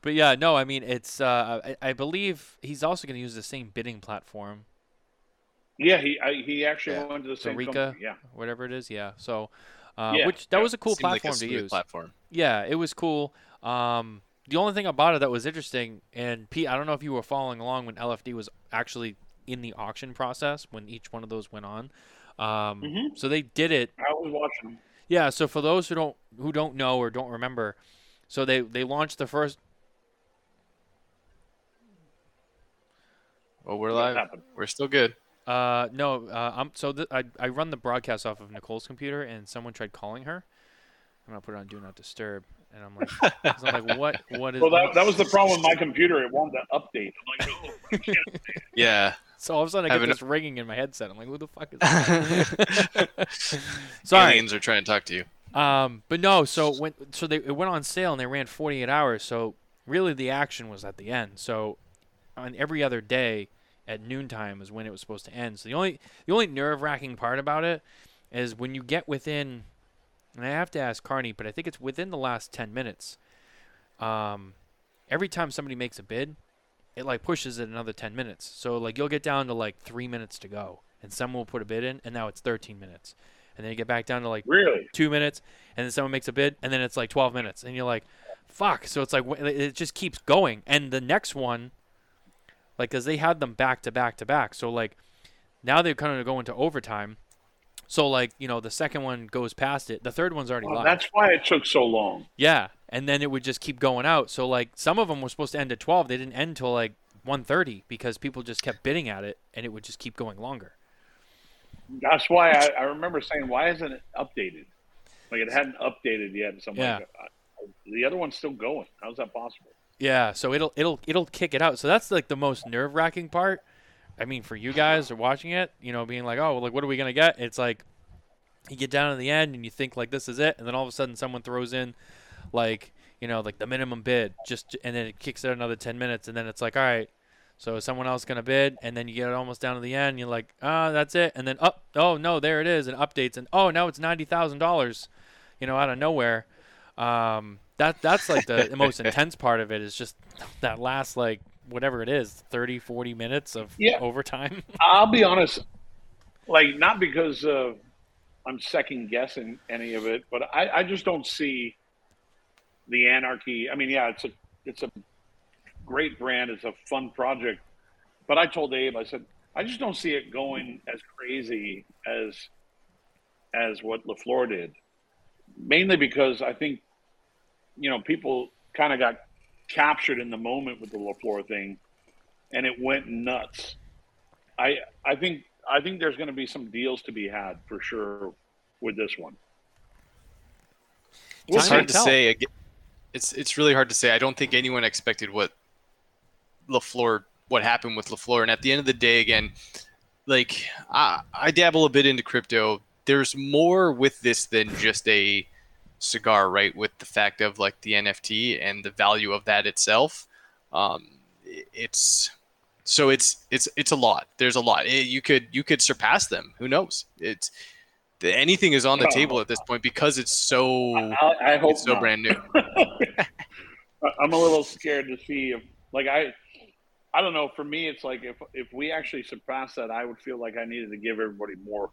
but yeah, no. I mean, it's. Uh, I, I believe he's also gonna use the same bidding platform, Yeah, he I, he actually Yeah. went to the same Zorica, company. Yeah, whatever it is. Yeah. So, uh, Yeah, which that yeah. was a cool Seemed like a platform to use. Platform. Yeah, it was cool. Um, the only thing about it that was interesting, and Pete, I don't know if you were following along when LFD was actually in the auction process when each one of those went on. Um, Mhm. So they did it I was watching. Yeah, so for those who don't who don't know or don't remember, so they they launched the first Well, we're live. We're still good. uh no, uh I'm so th- I I run the broadcast off of Nicole's computer and someone tried calling her. I'm going to put it on do not disturb and I'm like [LAUGHS] so I'm like what what is Well, that, that was the problem with my computer. It wanted to update. I'm like, no, I [LAUGHS] can't. Yeah. So all of a sudden I get this ringing in my headset. I'm like who the fuck is that? [LAUGHS] Sorry. Aliens are trying to talk to you. Um, but no, so when so they it went on sale and they ran 48 hours. So really, the action was at the end. So on every other day at noontime is when it was supposed to end. So the only the only nerve wracking part about it is when you get within, and I have to ask Carney, but I think it's within the last 10 minutes. Um, every time somebody makes a bid, it like pushes it another 10 minutes. So like you'll get down to like three minutes to go, and someone will put a bid in, and now it's 13 minutes, and then you get back down to like Really? two minutes, and then someone makes a bid, and then it's like 12 minutes, and you're like, fuck. So it's like it just keeps going, and the next one, like, cause they had them back to back to back, so like now they're kind of going to overtime. So like you know the second one goes past it, the third one's already Well, live. that's why it took so long. Yeah, and then it would just keep going out. So like some of them were supposed to end at 12, they didn't end till like 1:30 because people just kept bidding at it, and it would just keep going longer. That's why I, I remember saying, why isn't it updated? Like it hadn't updated yet. So Yeah. like, the other one's still going. How's that possible? Yeah, so it'll it'll it'll kick it out. So that's like the most nerve wracking part, I mean, for you guys are watching it, you know, being like, oh, like what are we gonna get? It's like you get down to the end and you think like this is it, and then all of a sudden someone throws in like you know like the minimum bid, just and then it kicks it another ten minutes, and then it's like all right. So is someone else gonna bid, and then you get it almost down to the end. You're like, ah, that's it, and then up, oh no, there it is, and updates, and oh now it's ninety thousand dollars, you know, out of nowhere. Um, that that's like the, the most [LAUGHS] intense part of it is just that last like whatever it is 30 40 minutes of Yeah. overtime [LAUGHS] I'll be honest, like not because uh, I'm second guessing any of it, but I, I just don't see the anarchy. I mean, yeah, it's a it's a great brand, it's a fun project, but I told Abe, I said, I just don't see it going as crazy as as what La Flor did, mainly because I think you know people kind of got captured in the moment with the La Flor thing, and it went nuts. I I think I think there's going to be some deals to be had for sure with this one. We'll it's hard to to tell. say. It's it's really hard to say. I don't think anyone expected what La Flor, what happened with La Flor, and at the end of the day, again, like I, I dabble a bit into crypto. There's more with this than just a cigar, right? With the fact of like the NFT and the value of that itself. Um, it's so it's it's it's a lot. There's a lot. Eh, you could you could surpass them. Who knows? It's the- anything is on the Oh. table at this point because it's so I, I hope it's so not. brand new. [LAUGHS] I'm a little scared to see if, like, I, I don't know. For me, it's like if if we actually surpass that, I would feel like I needed to give everybody more,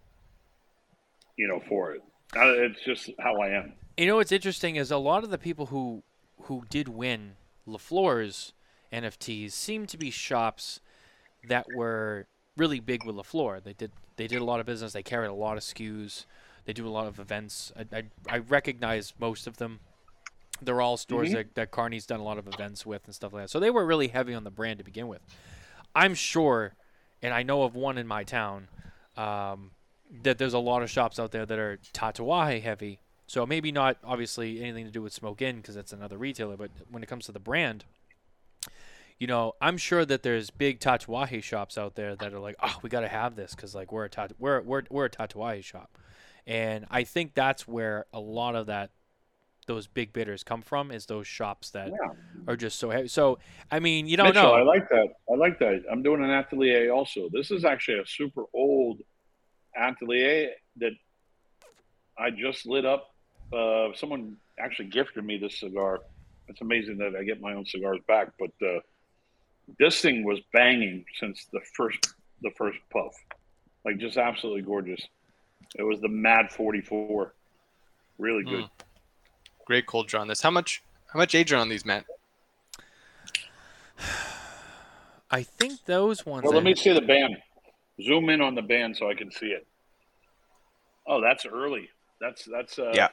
you know, for it. Uh, It's just how I am. You know what's interesting is a lot of the people who who did win La Flor's NFTs seem to be shops that were really big with LaFleur. They did they did a lot of business. They carried a lot of SKUs. They do a lot of events. I, I, I recognize most of them. They're all stores Mhm. that, that Carney's done a lot of events with and stuff like that. So they were really heavy on the brand to begin with. I'm sure, and I know of one in my town, um, that there's a lot of shops out there that are Tatuaje heavy. So maybe not obviously anything to do with Smoke Inn because that's another retailer. But when it comes to the brand, you know, I'm sure that there's big Tatuaje shops out there that are like, oh, we got to have this because like we're a tat- we're we're we're a Tatuaje shop, and I think that's where a lot of that those big bidders come from is those shops that Yeah. are just so heavy. So I mean, you don't Mitchell, know. I like that. I like that. I'm doing an atelier also. This is actually a super old atelier that I just lit up. Uh, someone actually gifted me this cigar. It's amazing that I get my own cigars back, but uh, this thing was banging since the first the first puff, like just absolutely gorgeous. It was the Mad 44, really good. Mm. Great cold draw on this. How much? How much age are on these, Matt? [SIGHS] I think those ones. Well, let me see the band. Zoom in on the band so I can see it. Oh, that's early. That's that's uh, Yeah.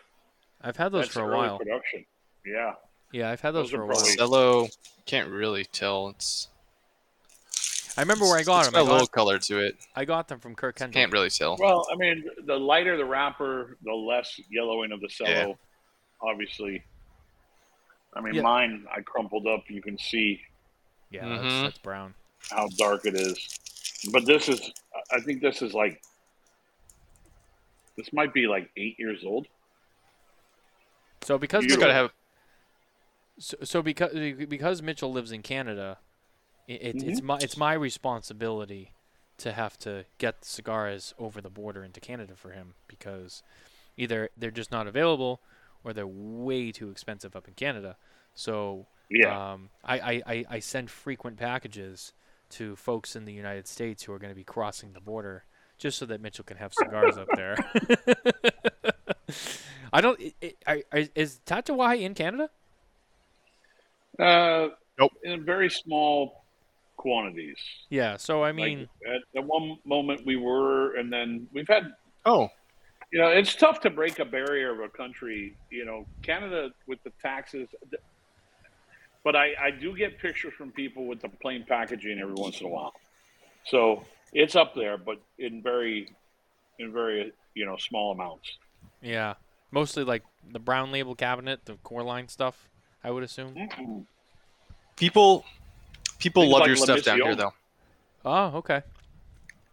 I've had those for a early while. Production. Yeah. Yeah, I've had those, Those for a while. probably- Cello. Can't really tell. It's. I remember where I got it's them. got I a little got, color to it. I got them from Kirk Kendall. Can't really tell. Well, I mean, the lighter the wrapper, the less yellowing of the cello. Yeah. Obviously. I mean, Yeah. mine I crumpled up. You can see Yeah, that's, Mhm. that's brown. how dark it is. But this is, I think this is like, this might be like eight years old. So because You gotta have. so, so because because Mitchell lives in Canada, it, it, it's my it's my responsibility to have to get cigars over the border into Canada for him because either they're just not available or they're way too expensive up in Canada. So Yeah. um, I, I, I, I send frequent packages to folks in the United States who are going to be crossing the border just so that Mitchell can have cigars up there. [LAUGHS] I don't. i i I- I- is Tatuaje in Canada? Uh, Nope. In very small quantities. Yeah. So I Like, mean, at, at one moment we were, and then we've had. Oh, You know, it's tough to break a barrier of a country. You know, Canada with the taxes. But I, I do get pictures from people with the plain packaging every once in a while. So it's up there, but in very, in very you know small amounts. yeah, mostly like the brown label cabinet, the core line stuff. I would assume. Mm-mm. people. People Things love like your La stuff down here, though. Oh, okay.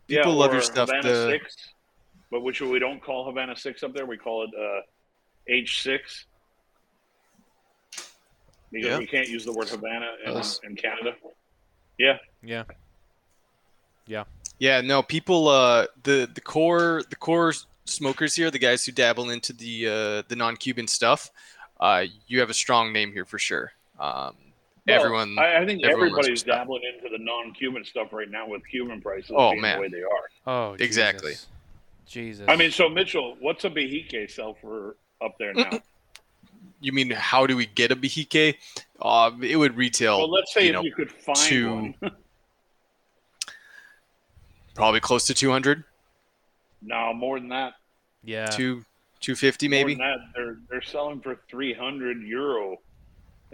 People love your stuff. Havana The, Six, but which we don't call Havana Six up there. We call it uh, H Six because Yeah. we can't use the word Havana in, in Canada. Yeah, Yeah. Yeah, no, people uh the the core the core smokers here, the guys who dabble into the uh the non-Cuban stuff, uh you have a strong name here for sure. Um Well, everyone I, I think everyone everybody's dabbling into the non-Cuban stuff right now with Cuban prices Oh, being man. the way they are. Oh, Exactly. Jesus. Jesus. I mean, so Mitchell, what's a Behike sell for up there now? you mean how do we get a Behike? Uh it would retail well, let's say you if know, you could find two- one. [LAUGHS] probably close to 200, No, more than that. yeah. 2 250 More maybe. than that, they're they're selling for three hundred euro. [LAUGHS]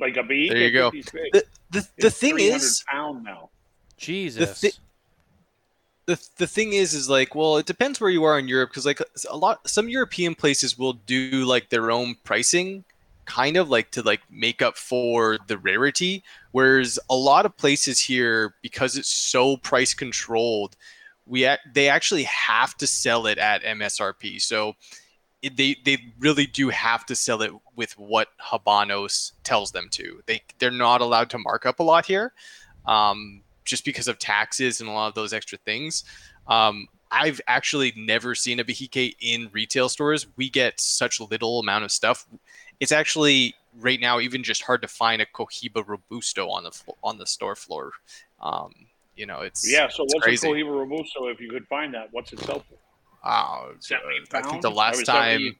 like a Behike. There you go. The the, the thing is pound now. Jesus. thi- the the thing is is like well it depends where you are in Europe because like a lot some European places will do like their own pricing kind of like to like make up for the rarity whereas a lot of places here because it's so price controlled we ac- they actually have to sell it at MSRP so it, they they really do have to sell it with what Habanos tells them to they they're not allowed to mark up a lot here um, just because of taxes and a lot of those extra things. Um, I've actually never seen a Behike in retail stores. We get such little amount of stuff. It's actually right now even just hard to find a Cohiba Robusto on the flo- on the store floor. Um, you know, it's Yeah. So it's what's crazy. a Cohiba Robusto? If you could find that, what's it sell for? uh, 70 I think the last I time 70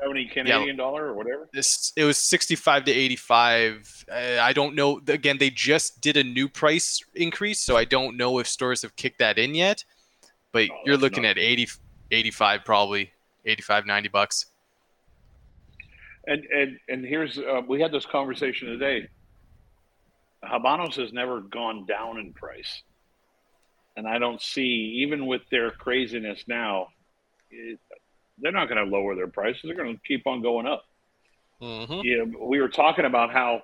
Seventy Canadian dollar or whatever. this it was 65 to 85 uh, i don't know again they just did a new price increase so i don't know if stores have kicked that in yet but Oh, you're looking not- at 80 85 probably 85 90 bucks And and and here's uh, we had this conversation today. Habanos has never gone down in price, and I don't see even with their craziness now, it, they're not going to lower their prices. They're going to keep on going up. mm-hmm. Know, we were talking about how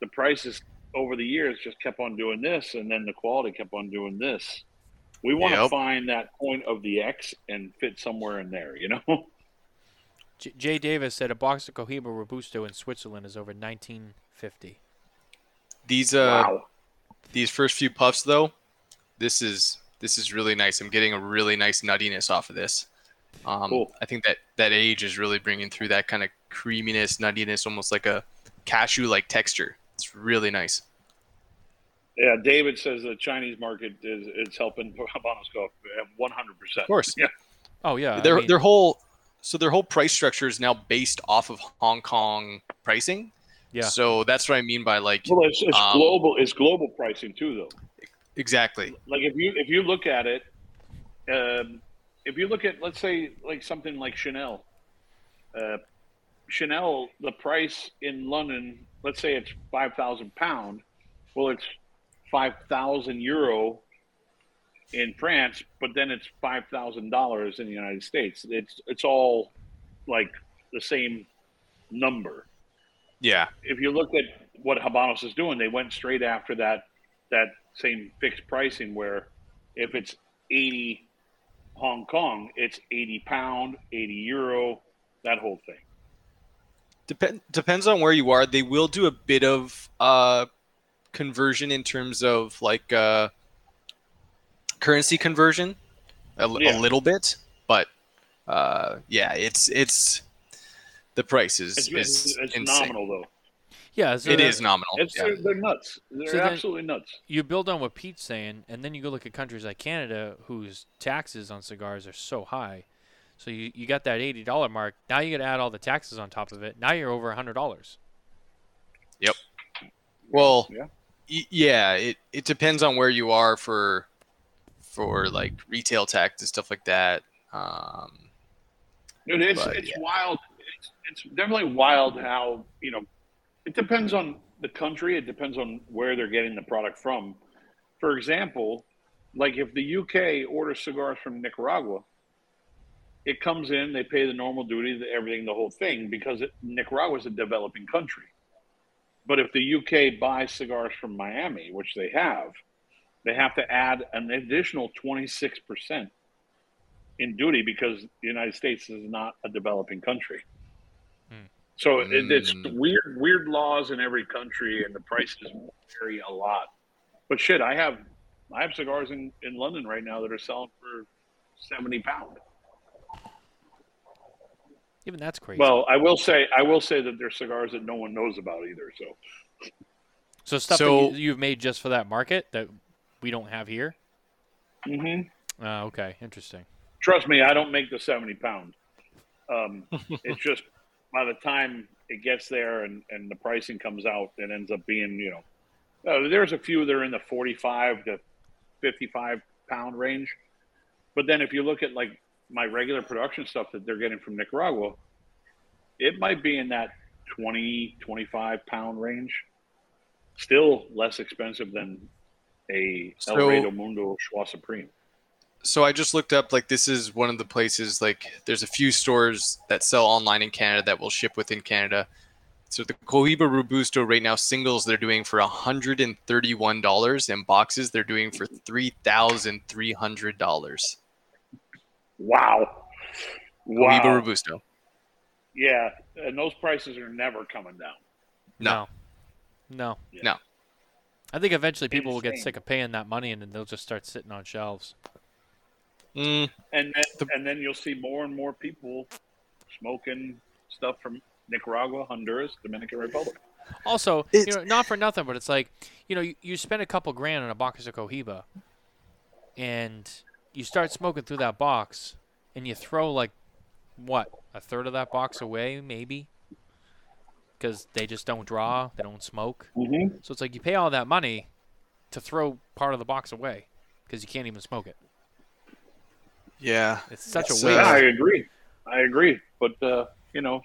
the prices over the years just kept on doing this, and then the quality kept on doing this. We want to Yep. find that point of the X and fit somewhere in there. You know. [LAUGHS] J- Jay Davis said a box of Cohiba Robusto in Switzerland is over 1950. these uh wow. these first few puffs though this is this is really nice i'm getting a really nice nuttiness off of this um Cool. i think that that age is really bringing through that kind of creaminess nuttiness almost like a cashew like texture it's really nice Yeah, David says the Chinese market is it's helping Habanos go up one hundred percent. of course [LAUGHS] Yeah. Oh yeah. I their mean, their whole so their whole price structure is now based off of Hong Kong pricing. Yeah. So that's what I mean by like Well, it's, it's Um, global. It's global pricing too, though. exactly. Like if you if you look at it, um, if you look at let's say like something like Chanel, uh, Chanel the price in London, let's say it's five thousand pound. Well, it's five thousand euro in France, but then it's five thousand dollars in the United States. It's it's all like the same number. Yeah. if you look at what Habanos is doing, they went straight after that that same fixed pricing where if it's 80 Hong Kong, it's 80 pound, 80 euro, that whole thing. Depend depends on where you are. They will do a bit of uh conversion in terms of like uh currency conversion a, l- Yeah. a little bit, but uh yeah, it's it's the price is, It's, is it's, it's nominal though. yeah. So It that- is nominal. It's yeah. they're, they're nuts. They're So absolutely nuts. You build on what Pete's saying, and then you go look at countries like Canada, whose taxes on cigars are so high. So you, you got that eighty dollar mark. Now you got to add all the taxes on top of it. Now you're over hundred dollars. Yep. Well, Yeah. y- yeah, it, it depends on where you are for for like retail tax and stuff like that. Um, Dude, it's But, it's yeah. wild. It's, it's definitely wild how you know. It depends on the country. It depends on where they're getting the product from. For example, like if the UK orders cigars from Nicaragua, it comes in. They pay the normal duty, the, everything, the whole thing, because Nicaragua is a developing country. But if the UK buys cigars from Miami, which they have, they have to add an additional 26% in duty because the United States is not a developing country. Hmm. So it, it's Mm. weird, weird laws in every country, and the prices vary a lot. But shit, I have, I have cigars in, in London right now that are selling for seventy pound. Even that's crazy. Well, I will say, I will say that there's cigars that no one knows about either. So so stuff so- that you, you've made just for that market that we don't have here. hmm Uh, okay, interesting. trust me, I don't make the 70 pound. Um, [LAUGHS] it's just by the time it gets there and, and the pricing comes out, it ends up being, you know, uh, there's a few that are in the 45 to 55 pound range. But then if you look at like my regular production stuff that they're getting from Nicaragua, it might be in that 20, 25 pound range. Still less expensive than a El So- Rey del Mundo Choix Supreme. So I just looked up like this is one of the places like there's a few stores that sell online in Canada that will ship within Canada. So the Cohiba Robusto right now singles they're doing for $131 and boxes they're doing for $3,300. Wow. wow. Cohiba Wow. Robusto. Yeah, and those prices are never coming down. No. No. Yeah. No. I think eventually people will get sick of paying that money and then they'll just start sitting on shelves. Mm, And then, The- and then you'll see more and more people smoking stuff from Nicaragua, Honduras, Dominican Republic. Also, you know, not for nothing, but it's like, you know, you, you spend a couple grand on a box of Cohiba, and you start smoking through that box, and you throw like, what, a third of that box away, maybe, because they just don't draw, they don't smoke. Mm-hmm. So it's like you pay all that money to throw part of the box away because you can't even smoke it. yeah. It's such It's, a uh, waste. Yeah, I agree. I agree. But uh, you know,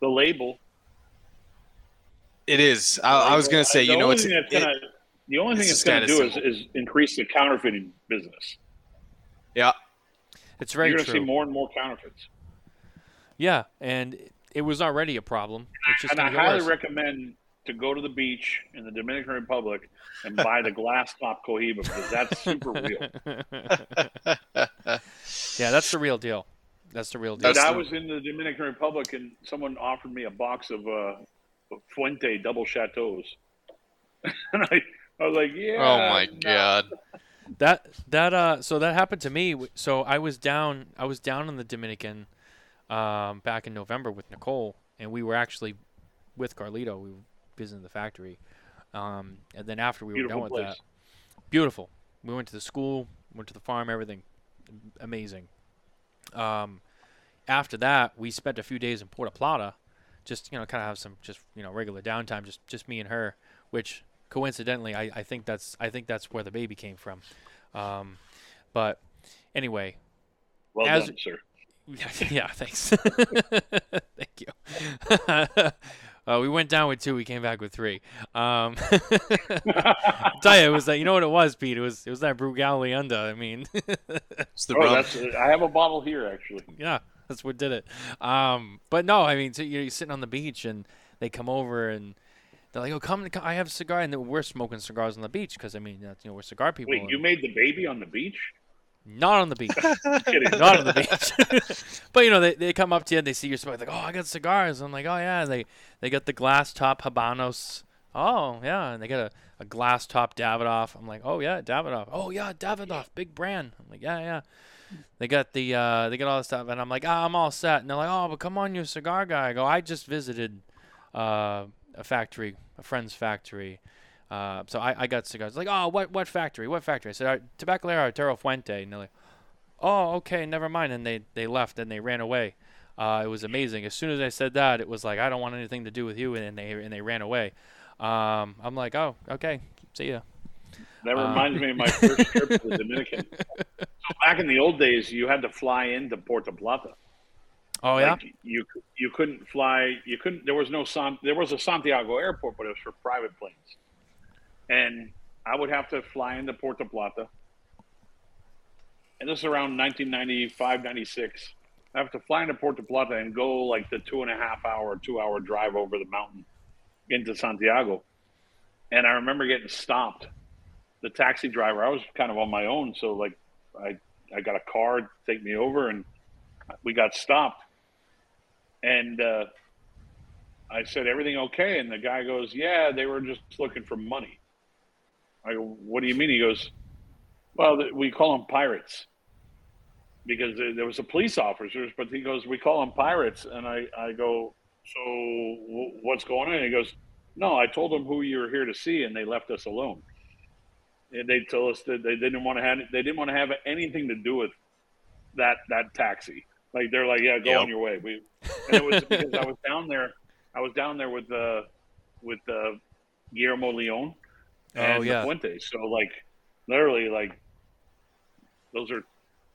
the label. It is. I, I was going to say, the you know, it's thing that's it- gonna, the only thing it's it's going to do is, is increase the counterfeiting business. yeah. it's very You're going to true. see more and more counterfeits. Yeah, and it was already a problem. It's just and I highly worse. recommend to go to the beach in the Dominican Republic and buy the glass top Cohiba because that's super real. [LAUGHS] yeah, that's the real deal. That's the real deal. But I was in the Dominican Republic and someone offered me a box of uh, Fuente double chateaus, [LAUGHS] and I, I was like, yeah. oh my no. god. That that uh so that happened to me. So I was down I was down in the Dominican um back in November with Nicole and we were actually with Carlito. We were visiting the factory. Um and then after we Beautiful were done with that. Beautiful. We went to the school, went to the farm, everything amazing. Um after that, we spent a few days in Puerto Plata just you know kind of have some just you know regular downtime just just me and her which coincidentally I, I think that's I think that's where the baby came from um, but anyway Well As- done, sir. [LAUGHS] yeah thanks [LAUGHS] thank you [LAUGHS] uh, we went down with two we came back with three um, tell you it was that you know what it was Pete it was it was that Brugal Leyenda I mean It's the Oh, rum. that's. I have a bottle here actually. yeah, that's what did it. Um, but no, I mean, so you're sitting on the beach and they come over and they're like, "Oh, come, come I have a cigar," and we're smoking cigars on the beach because I mean, that's, you know, we're cigar people. Wait, and- you made the baby on the beach? Not on the beach, [LAUGHS] not on the beach. [LAUGHS] but you know, they, they come up to you and they see your cigar, like, "Oh, I got cigars." I'm like, "Oh yeah," they they got the glass top Habanos. Oh yeah, and they got a, a glass top Davidoff. I'm like, "Oh yeah, Davidoff." Oh yeah, Davidoff, big brand. I'm like, "Yeah, yeah." They got the uh, they got all this stuff, and I'm like, ah, I'm all set. And they're like, oh, but come on, you're a cigar guy. I go, I just visited uh, a factory, a friend's factory. Uh, so I, I got cigars. Like, oh, what what factory? What factory? I said, "Ar- Tabacalera Arturo Fuente. And they're like, oh, okay, never mind. And they, they left and they ran away. Uh, it was amazing. As soon as I said that, it was like, I don't want anything to do with you. And they and they ran away. Um, I'm like, oh, okay, see ya. That Uh, reminds me of my [LAUGHS] first trip to the Dominican. So back in the old days, you had to fly into Puerto Plata. Oh yeah. Like, you you couldn't fly. You couldn't. There was no San, There was a Santiago airport, but it was for private planes. And I would have to fly into Puerto Plata. And this is around 1995, 96. I have to fly into Puerto Plata and go like the two and a half hour, two hour drive over the mountain into Santiago. And I remember getting stopped the taxi driver. I was kind of on my own, so like I I got a car to take me over, and we got stopped. And uh, I said, "Everything okay?" And the guy goes, "Yeah, they were just looking for money." I go, "What do you mean?" He goes, "Well, we call them pirates." Because there was a police officers, but he goes, "We call them pirates," and I, I go, "So w- what's going on?" And he goes, "No, I told them who you were here to see, and they left us alone." And they told us that they didn't want to have they didn't want to have anything to do with that that taxi. Like they're like, "Yeah, go Yep. on your way." We and it was because I was down there. I was down there with uh, with uh, Guillermo Leon Oh, and Oh, yeah. Fuente. So like, literally, like those are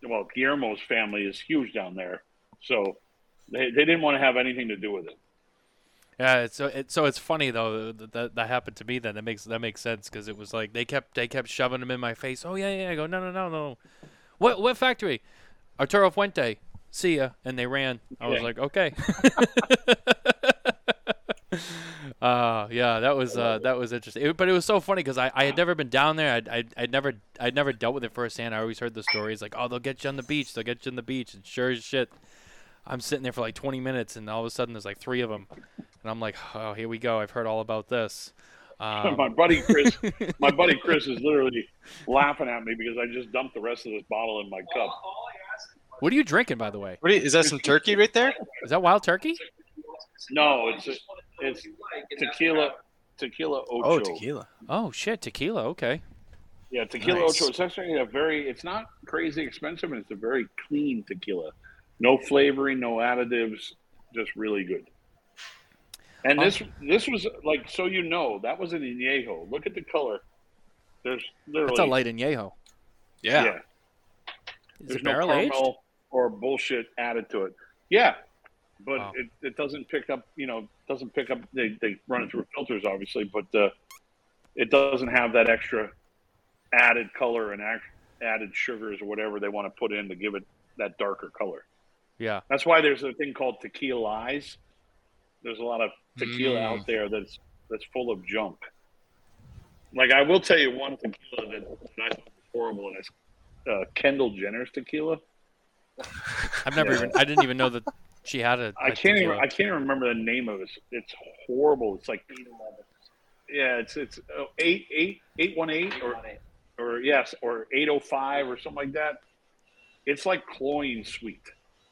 well, Guillermo's family is huge down there, so they they didn't want to have anything to do with it. Yeah, so it, so it's funny though that, that that happened to me. Then that makes that makes sense because it was like they kept they kept shoving them in my face. Oh yeah, yeah. I go no no no no. What what factory? Arturo Fuente. See ya. And they ran. I was Yeah. like okay. [LAUGHS] [LAUGHS] Uh, yeah, that was uh, that was interesting. It- but it was so funny because I, I had never been down there. I'd, I'd, I'd never I'd never dealt with it firsthand. I always heard the stories like, oh, they'll get you on the beach. They'll get you on the beach. And sure as shit, I'm sitting there for like 20 minutes, and all of a sudden there's like three of them, and I'm like, oh, here we go. I've heard all about this. [LAUGHS] Um, my buddy Chris, [LAUGHS] my buddy Chris is literally laughing at me because I just dumped the rest of this bottle in my cup. what are you drinking, by the way? What is, is that some turkey right there? Is that wild turkey? No, it's it's tequila tequila ocho. Oh, tequila. Oh shit, tequila. Okay. Yeah, tequila Nice. ocho. It's actually a very. It's not crazy expensive, and it's a very clean tequila. No flavoring, no additives, just really good. And this oh. this was like so you know that was an añejo. Look at the color. There's literally That's a light añejo. Yeah. yeah. Is There's it no barrel aged? caramel or bullshit added to it. Yeah, but Wow. it, it doesn't pick up. You know, doesn't pick up. They they run it through filters, obviously, but uh, it doesn't have that extra added color and added sugars or whatever they want to put in to give it that darker color. Yeah. That's why there's a thing called tequila eyes. There's a lot of tequila Mm. out there that's that's full of junk. Like I will tell you one tequila that, that I thought was horrible, and it's uh, Kendall Jenner's tequila. I've never Yeah. even. I didn't even know that she had a. I a can't even. I can't even remember the name of it. It's horrible. It's like yeah, it's it's uh, eight eight eight one eight or or yes or eight oh five or something like that. It's like cloying sweet,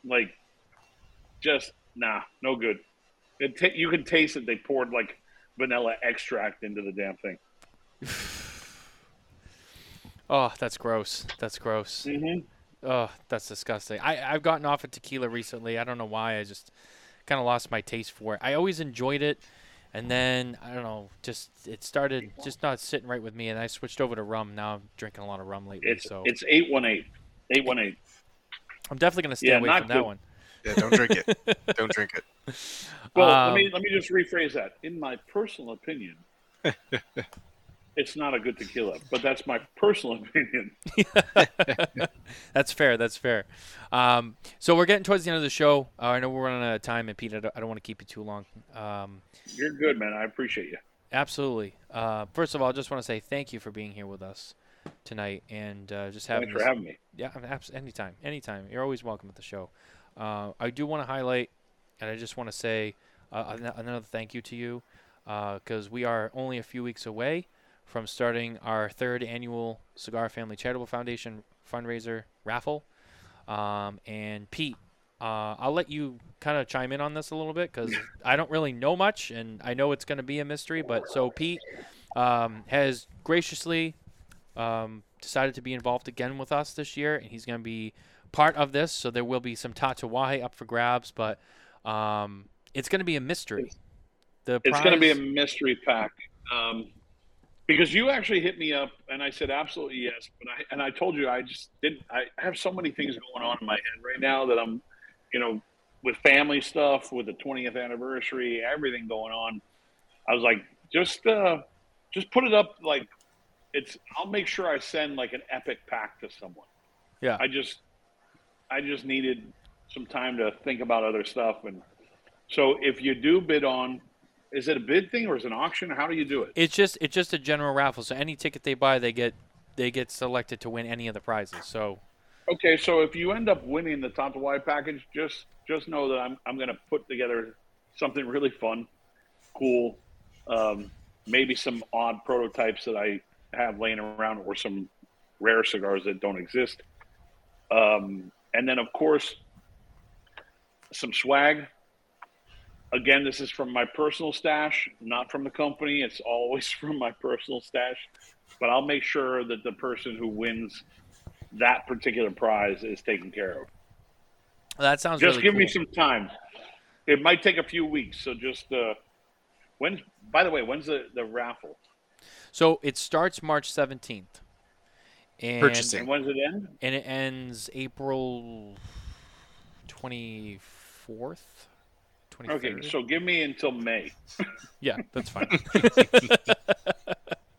like just nah, no good. It ta- you can taste it. They poured like vanilla extract into the damn thing. [SIGHS] Oh, that's gross. That's gross. Mm-hmm. Oh, that's disgusting. I I've gotten off of tequila recently. I don't know why. I just kind of lost my taste for it. I always enjoyed it, and then I don't know, just it started just not sitting right with me, and I switched over to rum. Now I'm drinking a lot of rum lately, It's so it's eight one eight. Eight one eight. I'm definitely gonna stay yeah, away not from that one. Yeah, don't drink it. [LAUGHS] don't drink it. Well, Um, let me let me just rephrase that. In my personal opinion, [LAUGHS] it's not a good tequila, but that's my personal [LAUGHS] opinion. [LAUGHS] That's fair. That's fair. Um, so we're getting towards the end of the show. Uh, I know we're running out of time, and Pete, I don't, I don't want to keep you too long. Um, You're good, man. I appreciate you. absolutely. Uh, first of all, I just want to say thank you for being here with us tonight, and uh, just having Thanks for this- having me. Yeah, I mean, abs- anytime, anytime. You're always welcome at the show. Uh, I do want to highlight, and I just want to say uh, another thank you to you, because we are only a few weeks away from starting our third annual Cigar Family Charitable Foundation fundraiser raffle. Um, and Pete, uh, I'll let you kind of chime in on this a little bit because I don't really know much, and I know it's going to be a mystery. But so Pete um, has graciously um, decided to be involved again with us this year, and he's going to be part of this. So there will be some Tatuaje up for grabs, but um, it's going to be a mystery. The It's going to be a mystery pack. Um, because you actually hit me up and I said absolutely yes, but I and I told you I just didn't. I have so many things going on in my head right now that I'm, you know, with family stuff, with the 20th anniversary, everything going on. I was like, just uh, just put it up like it's. I'll make sure I send like an epic pack to someone. Yeah. I just, I just needed some time to think about other stuff, and so if you do bid on, is it a bid thing or is it an auction? How do you do it? It's just it's just a general raffle. So any ticket they buy, they get they get selected to win any of the prizes. So Okay, so if you end up winning the Tatuaje package, just just know that I'm I'm gonna put together something really fun, cool, um, maybe some odd prototypes that I have laying around, or some rare cigars that don't exist, um, and then of course some swag. Again, this is from my personal stash, not from the company. It's always [LAUGHS] from my personal stash, but I'll make sure that the person who wins that particular prize is taken care of. that sounds Just really give cool. me some time. It might take a few weeks, so just uh when by the way, when's the, the raffle? So it starts March 17th. And, Purchasing. And when's it end? And it ends April 24th. 23rd. Okay, so give me until May. Yeah, that's fine. [LAUGHS]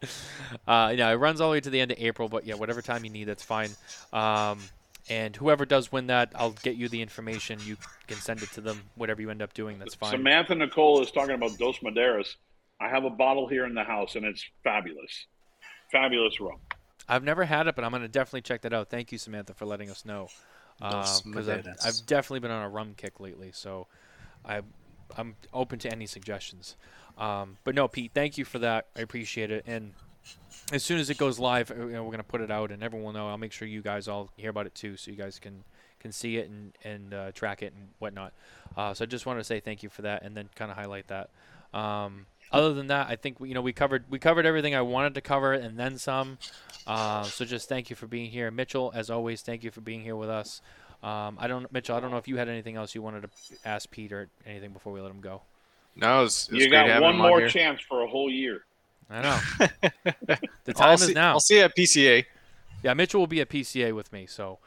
[LAUGHS] uh, yeah, it runs all the way to the end of April, but yeah, whatever time you need, that's fine. Um, and whoever does win that, I'll get you the information. You can send it to them. Whatever you end up doing, that's fine. Samantha Nicole is talking about Dos Maderas. I have a bottle here in the house and it's fabulous. Fabulous rum. I've never had it, but I'm gonna definitely check that out. Thank you, Samantha, for letting us know. Dos Because I've, I've definitely been on a rum kick lately, so I, I'm open to any suggestions. Um, but no, Pete, thank you for that. I appreciate it. And as soon as it goes live, uh, you know, we're gonna put it out, and everyone will know. I'll make sure you guys all hear about it too, so you guys can can see it and and uh, track it and whatnot. Uh, so I just wanted to say thank you for that, and then kind of highlight that. Um, other than that, I think we, you know we covered we covered everything I wanted to cover and then some. Uh, so just thank you for being here, Mitchell. As always, thank you for being here with us. Um, I don't, Mitchell. I don't know if you had anything else you wanted to ask Pete or anything before we let him go. No, it was, it was You great got having one him on more chance for a whole year. I know. [LAUGHS] the time I'll is see, now. I'll see you at PCA. Yeah, Mitchell will be at PCA with me, so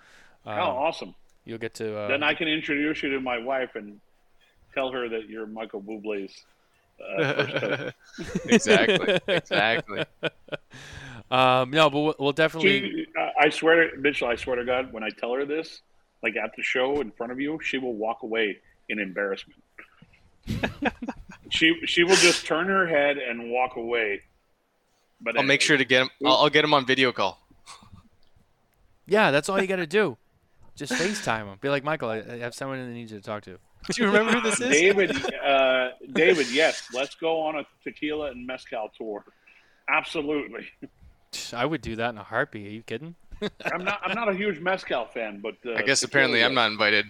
um, oh, awesome. you'll get to. Uh, then I can introduce you to my wife and tell her that you're Michael Bublé's uh, [LAUGHS] exactly. Exactly. [LAUGHS] um, no, but we'll, we'll definitely. She, I swear to Mitchell, I swear to God, when I tell her this, like at the show in front of you, she will walk away in embarrassment. [LAUGHS] she she will just turn her head and walk away. But I'll make sure to get him. I'll, I'll get him on video call. Yeah, that's all you got to do. Just FaceTime him. Be like, Michael, I, I have someone that needs you to talk to. Do you remember who this is? David, [LAUGHS] uh, David, yes, let's go on a tequila and mezcal tour. Absolutely. I would do that in a heartbeat. Are you kidding? [LAUGHS] I'm not. I'm not a huge mezcal fan, but uh, I guess apparently I'm not invited.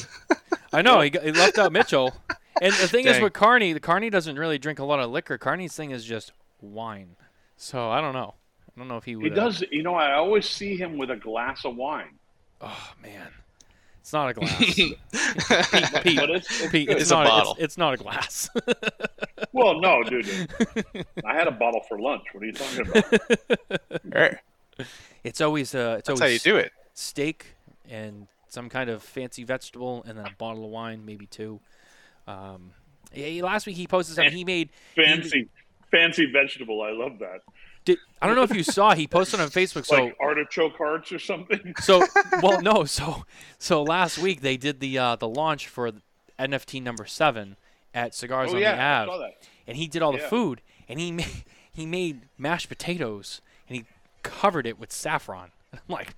[LAUGHS] I know he, he left out Mitchell. And the thing is with Carney, the Carney doesn't really drink a lot of liquor. Carney's thing is just wine. So I don't know. I don't know if he would. He uh, does. You know, I always see him with a glass of wine. Oh man, it's not a glass. [LAUGHS] Pete, Pete, it's, it's Pete, good. it's, It's a bottle. It's, it's not a glass. Well, no, dude. I had a bottle for lunch. What are you talking about? It's always uh, it's That's always how you do it. steak and some kind of fancy vegetable, and then a bottle of wine, maybe two. Um, yeah, last week he posted something. He made Fancy, fancy vegetable. I love that. Did, I don't know if you saw. He posted on Facebook. So like artichoke hearts or something. [LAUGHS] so well no so so last week they did the uh, the launch for NFT number seven at Cigars oh on yeah, the I Ave, saw that. and he did all the food, and he made he made mashed potatoes, and he covered it with saffron. [LAUGHS] I'm like,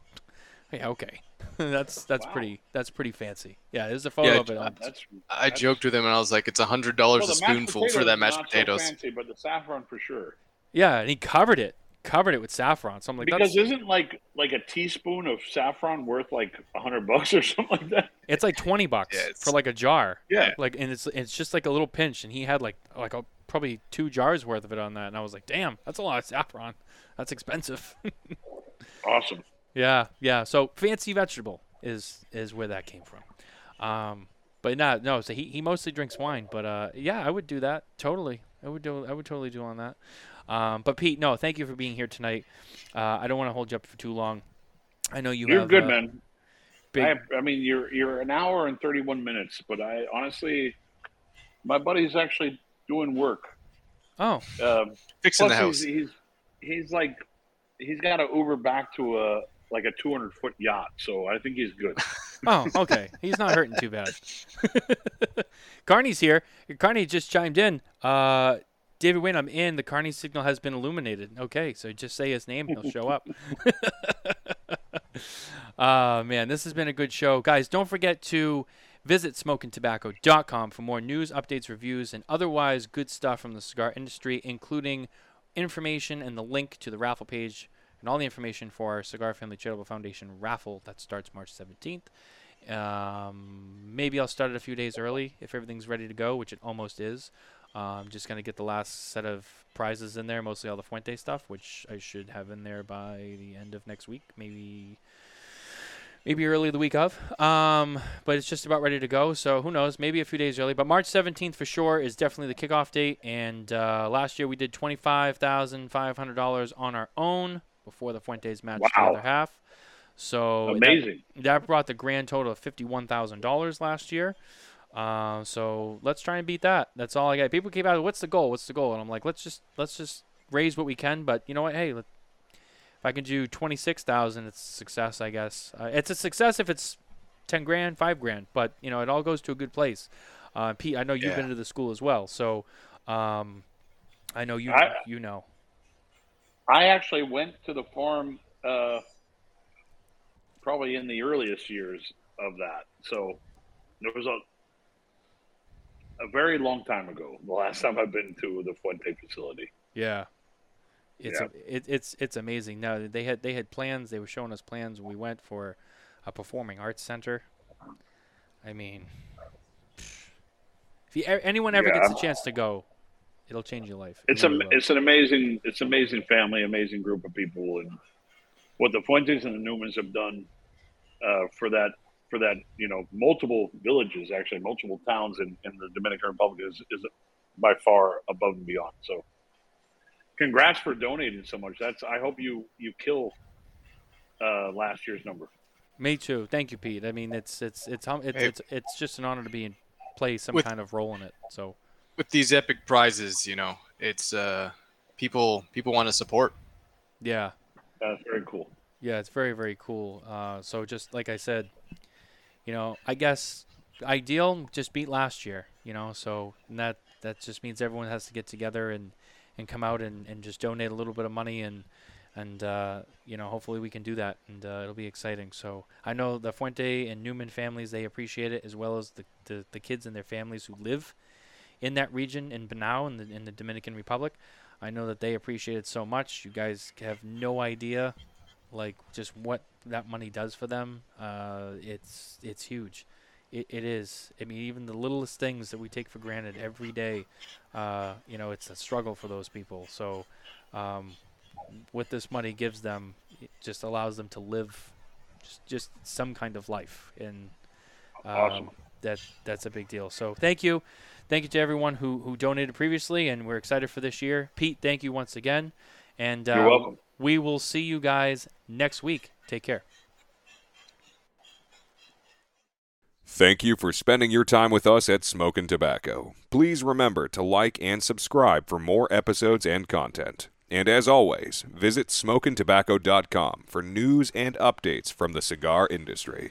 yeah, okay, [LAUGHS] that's that's Wow. pretty that's pretty fancy. Yeah, there's a photo Yeah, of it. On, That's. I joked with him and I was like, "It's a hundred dollars well, a spoonful for that that is mashed not potatoes." So fancy, but the saffron for sure. yeah, and he covered it covered it with saffron. So I'm like, Because that's, isn't like like a teaspoon of saffron worth like a hundred bucks or [LAUGHS] something like that? it's like twenty bucks Yeah, for like a jar. Yeah. like and it's it's just like a little pinch and he had like like a, probably two jars worth of it on that and i was like damn that's a lot of saffron that's expensive. [LAUGHS] Awesome. yeah yeah. So fancy vegetable is is where that came from. Um but not no so he, he mostly drinks wine but uh yeah i would do that. Totally. I would do i would totally do on that. Um but pete no thank you for being here tonight. Uh i don't want to hold you up for too long. I know you You are have good, uh, man. big I, have, I mean, you're you're an hour and thirty one minutes, but I honestly, my buddy's actually doing work. oh. Um, Fixing the house. He's, he's he's like he's got to Uber back to a like a two hundred foot yacht, so I think he's good. [LAUGHS] Oh, okay. He's not hurting too bad. [LAUGHS] Carney's here. Carney just chimed in. Uh, David Wayne, I'm in. The Carney signal has been illuminated. Okay, so just say his name, he'll show up. [LAUGHS] uh, man, this has been a good show. Guys, don't forget to visit SmokinTabacco.com for more news, updates, reviews, and otherwise good stuff from the cigar industry, including information and the link to the raffle page and all the information for our Cigar Family Charitable Foundation raffle that starts March 17th. Um, maybe I'll start it a few days early if everything's ready to go, which it almost is. I'm um, just going to get the last set of prizes in there, mostly all the Fuente stuff, which I should have in there by the end of next week, maybe maybe early the week of. Um, but it's just about ready to go, so who knows? Maybe a few days early. But March 17th for sure is definitely the kickoff date. And uh, last year we did $25,500 on our own before the Fuentes matched wow. the other half. So amazing. That, that, brought the grand total of fifty-one thousand dollars last year. Uh, so let's try and beat that. That's all I got. People keep asking, "What's the goal? What's the goal?" And I'm like, "Let's just let's just raise what we can." But you know what? Hey, let, if I can do twenty-six thousand, it's a success, I guess. Uh, it's a success if it's ten grand, five grand. But you know, it all goes to a good place. Uh, Pete, I know you've yeah. been to the school as well, so um, I know you I, you know. I actually went to the farm uh, probably in the earliest years of that. So there was a a very long time ago. The last time I've been to the Fuente facility. Yeah, it's yeah. It, it's it's amazing. No, they had they had plans. They were showing us plans. We went for a performing arts center. I mean, if you, anyone ever yeah. gets a chance to go, it'll change your life. It it's a it's an amazing it's amazing family, amazing group of people, and what the Fuentes and the Newmans have done uh, for that for that you know multiple villages actually multiple towns in, in the Dominican Republic is, is by far above and beyond. So congrats for donating so much. That's I hope you you kill uh, last year's number. Me too. Thank you, Pete. I mean, it's it's it's it's it's, it's, it's just an honor to be in play some with, kind of role in it. So with these epic prizes, you know, it's uh people people want to support. Yeah. That's very cool. Yeah, it's very very cool. Uh, so just like I said, you know, I guess ideal just beat last year. You know, so that that just means everyone has to get together and and come out and, and just donate a little bit of money and and uh, you know hopefully we can do that and uh, it'll be exciting. So I know the Fuente and Newman families they appreciate it as well as the the, the kids and their families who live in that region in Bonao in the, in the Dominican Republic. I know that they appreciate it so much. You guys have no idea, like just what that money does for them. Uh, it's it's huge. It, it is. I mean, even the littlest things that we take for granted every day, uh, you know, it's a struggle for those people. So, um, what this money gives them, it just allows them to live just just some kind of life, and um, awesome. that that's a big deal. So, thank you. Thank you to everyone who, who donated previously, and we're excited for this year. Pete, thank you once again. And uh, You're welcome. we will see you guys next week. Take care. Thank you for spending your time with us at Smokin Tabacco. Please remember to like and subscribe for more episodes and content. And as always, visit SmokinTabacco.com for news and updates from the cigar industry.